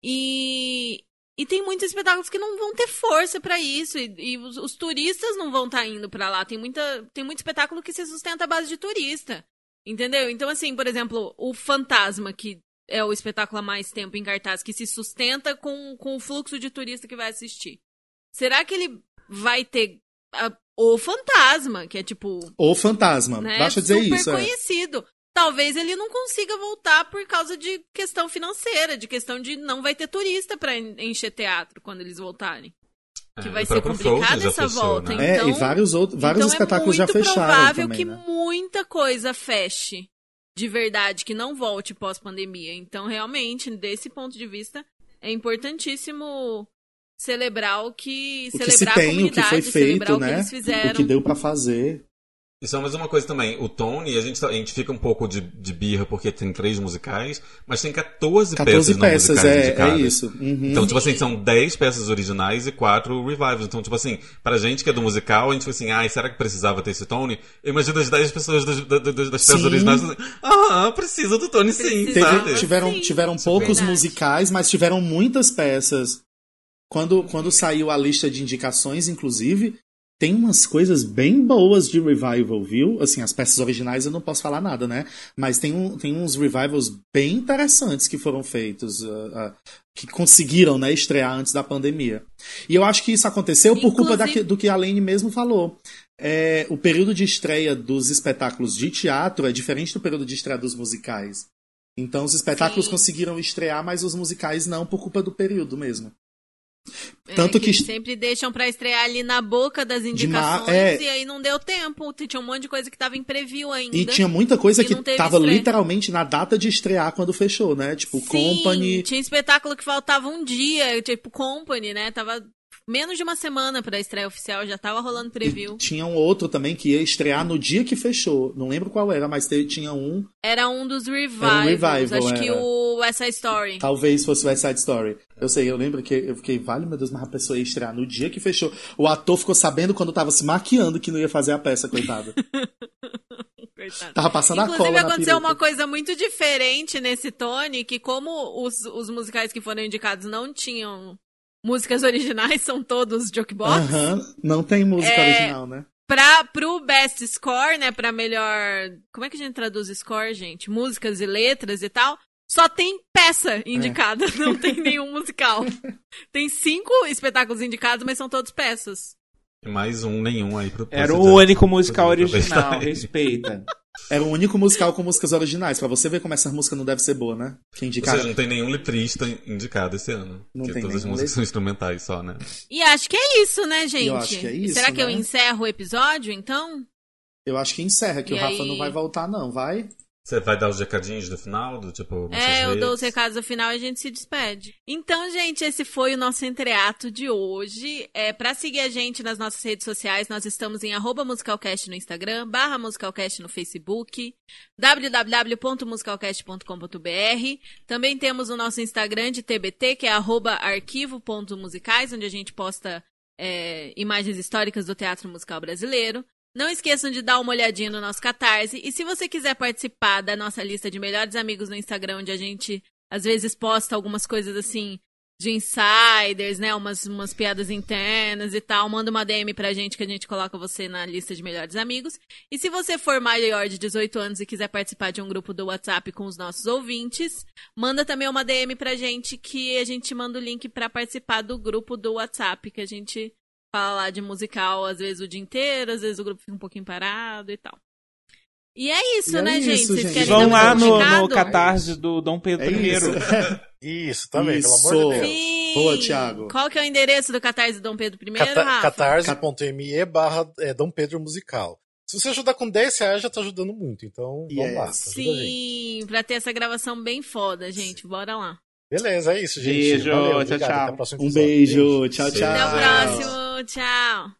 E, e tem muitos espetáculos que não vão ter força pra isso. E, e os, os turistas não vão estar indo pra lá. Tem, muita, tem muito espetáculo que se sustenta à base de turista. Entendeu? Então, assim, por exemplo, o Fantasma, que é o espetáculo há mais tempo em cartaz, que se sustenta com, com o fluxo de turista que vai assistir. Será que ele vai ter a- o Fantasma, que é tipo Ou fantasma. né? Basta dizer super isso. é. conhecido. Talvez ele não consiga voltar por causa de questão financeira, de questão de não vai ter turista para encher teatro quando eles voltarem. Que É, vai ser complicada essa fechou, volta. né? É, Então, e vários outros, vários então espetáculos é já muito fecharam provável também, que né? muita coisa feche de verdade, que não volte pós-pandemia. Então, realmente, desse ponto de vista, é importantíssimo celebrar o que O que se celebrar a tem, o que comunidade, foi celebrar feito, o que né? eles fizeram. O que deu pra fazer. E só mais uma coisa também, o Tony, a gente, tá- a gente fica um pouco de, de birra porque tem três musicais, mas tem 14, 14 peças, peças, não musicais é, é indicadas. isso. Uhum. Então, tipo assim, Sim. são 10 peças originais e 4 revivals. Então, tipo assim, pra gente que é do musical, a gente fica assim, ai, será que precisava ter esse Tony? Eu imagino as 10 pessoas das, das, das- das peças Sim. originais assim, ah, precisa do Tony sim, Precisa. Teve- sabe? tiveram Sim, tiveram isso é poucos verdade. musicais, mas tiveram muitas peças. Quando, quando saiu a lista de indicações, inclusive, tem umas coisas bem boas de revival, viu? Assim, as peças originais eu não posso falar nada, né? Mas tem, um, tem uns revivals bem interessantes que foram feitos, uh, uh, que conseguiram né, estrear antes da pandemia. E eu acho que isso aconteceu por culpa Inclusive- da, do que a Lane mesmo falou. É, o período de estreia dos espetáculos de teatro é diferente do período de estreia dos musicais. Então os espetáculos Sim. conseguiram estrear, mas os musicais não, por culpa do período mesmo. É, Tanto que- eles sempre deixam pra estrear ali na boca das indicações é. e aí não deu tempo. Tinha um monte de coisa que tava em preview ainda. E tinha muita coisa que teve tava estreia. literalmente na data de estrear quando fechou, né? Tipo, Sim, Company. Tinha espetáculo que faltava um dia, tipo Company, né? Tava menos de uma semana pra estreia oficial, já tava rolando preview. Tinha um outro também que ia estrear no dia que fechou. Não lembro qual era, mas tinha um. Era um dos revivals. Era um revival, acho que era. o essa Story. Talvez fosse West Side Story. Eu sei, eu lembro que eu fiquei, vale meu Deus, mas a pessoa ia estrear no dia que fechou. O ator ficou sabendo quando tava se maquiando que não ia fazer a peça, coitado. Coitado. Tava passando a Inclusive, cola na aconteceu uma coisa muito diferente nesse Tony, que como os, os musicais que foram indicados não tinham músicas originais, são todos jukebox, Aham, não tem música É, original, né? pra, pro best score, né, pra melhor... Como é que a gente traduz score, gente? Músicas e letras e tal. Só tem peça indicada, não tem nenhum musical. Tem cinco espetáculos indicados, mas são todos peças. E mais um, nenhum aí pro Era o único musical original, respeita. Era o único musical com músicas originais. Pra você ver como essa música não deve ser boa, né? Que Ou indicaram. seja, não tem nenhum letrista indicado esse ano. Não porque tem todas as músicas são instrumentais só, né? E acho que é isso, né, gente? Eu acho que é isso, Será que eu né? encerro o episódio, então? Eu acho que encerra, que E o Rafa aí? não vai voltar, não, vai? Você vai dar os recadinhos do final, do tipo. É, eu dou os recados no final e a gente se despede. Então, gente, esse foi o nosso entreato de hoje. É, para seguir a gente nas nossas redes sociais, nós estamos em arroba musicalcast no Instagram, barra musicalcast no Facebook, www.musicalcast.com.br. Também temos o nosso Instagram de TBT, que é arroba arquivo.musicais, onde a gente posta é, imagens históricas do teatro musical brasileiro. Não esqueçam de dar uma olhadinha no nosso Catarse. E se você quiser participar da nossa lista de melhores amigos no Instagram, onde a gente às vezes posta algumas coisas assim de insiders, né? Umas, umas piadas internas e tal, manda uma DM pra gente que a gente coloca você na lista de melhores amigos. E se você for maior de 18 anos e quiser participar de um grupo do WhatsApp com os nossos ouvintes, manda também uma DM pra gente que a gente manda o link pra participar do grupo do WhatsApp, que a gente fala lá de musical às vezes o dia inteiro, às vezes o grupo fica um pouquinho parado e tal. E é isso, E é né, gente? isso, Vocês gente. Vão lá um no, no catarse do Dom Pedro É I. isso. Isso, também, Isso. pelo amor de Deus. Sim. Boa, Thiago. Qual que é o endereço do Catarse Dom Pedro I, Cata Rafa? catarse.me barra é, Dom Pedro Musical. Se você ajudar com 10 reais, já tá ajudando muito. Então, vamos lá. Yes. A gente. Sim, pra ter essa gravação bem foda, gente. Bora lá. Beleza, é isso, gente. Beijo, Valeu, tchau, tchau. Até o próximo Um beijo, tchau, tchau. Até o próximo. Tchau.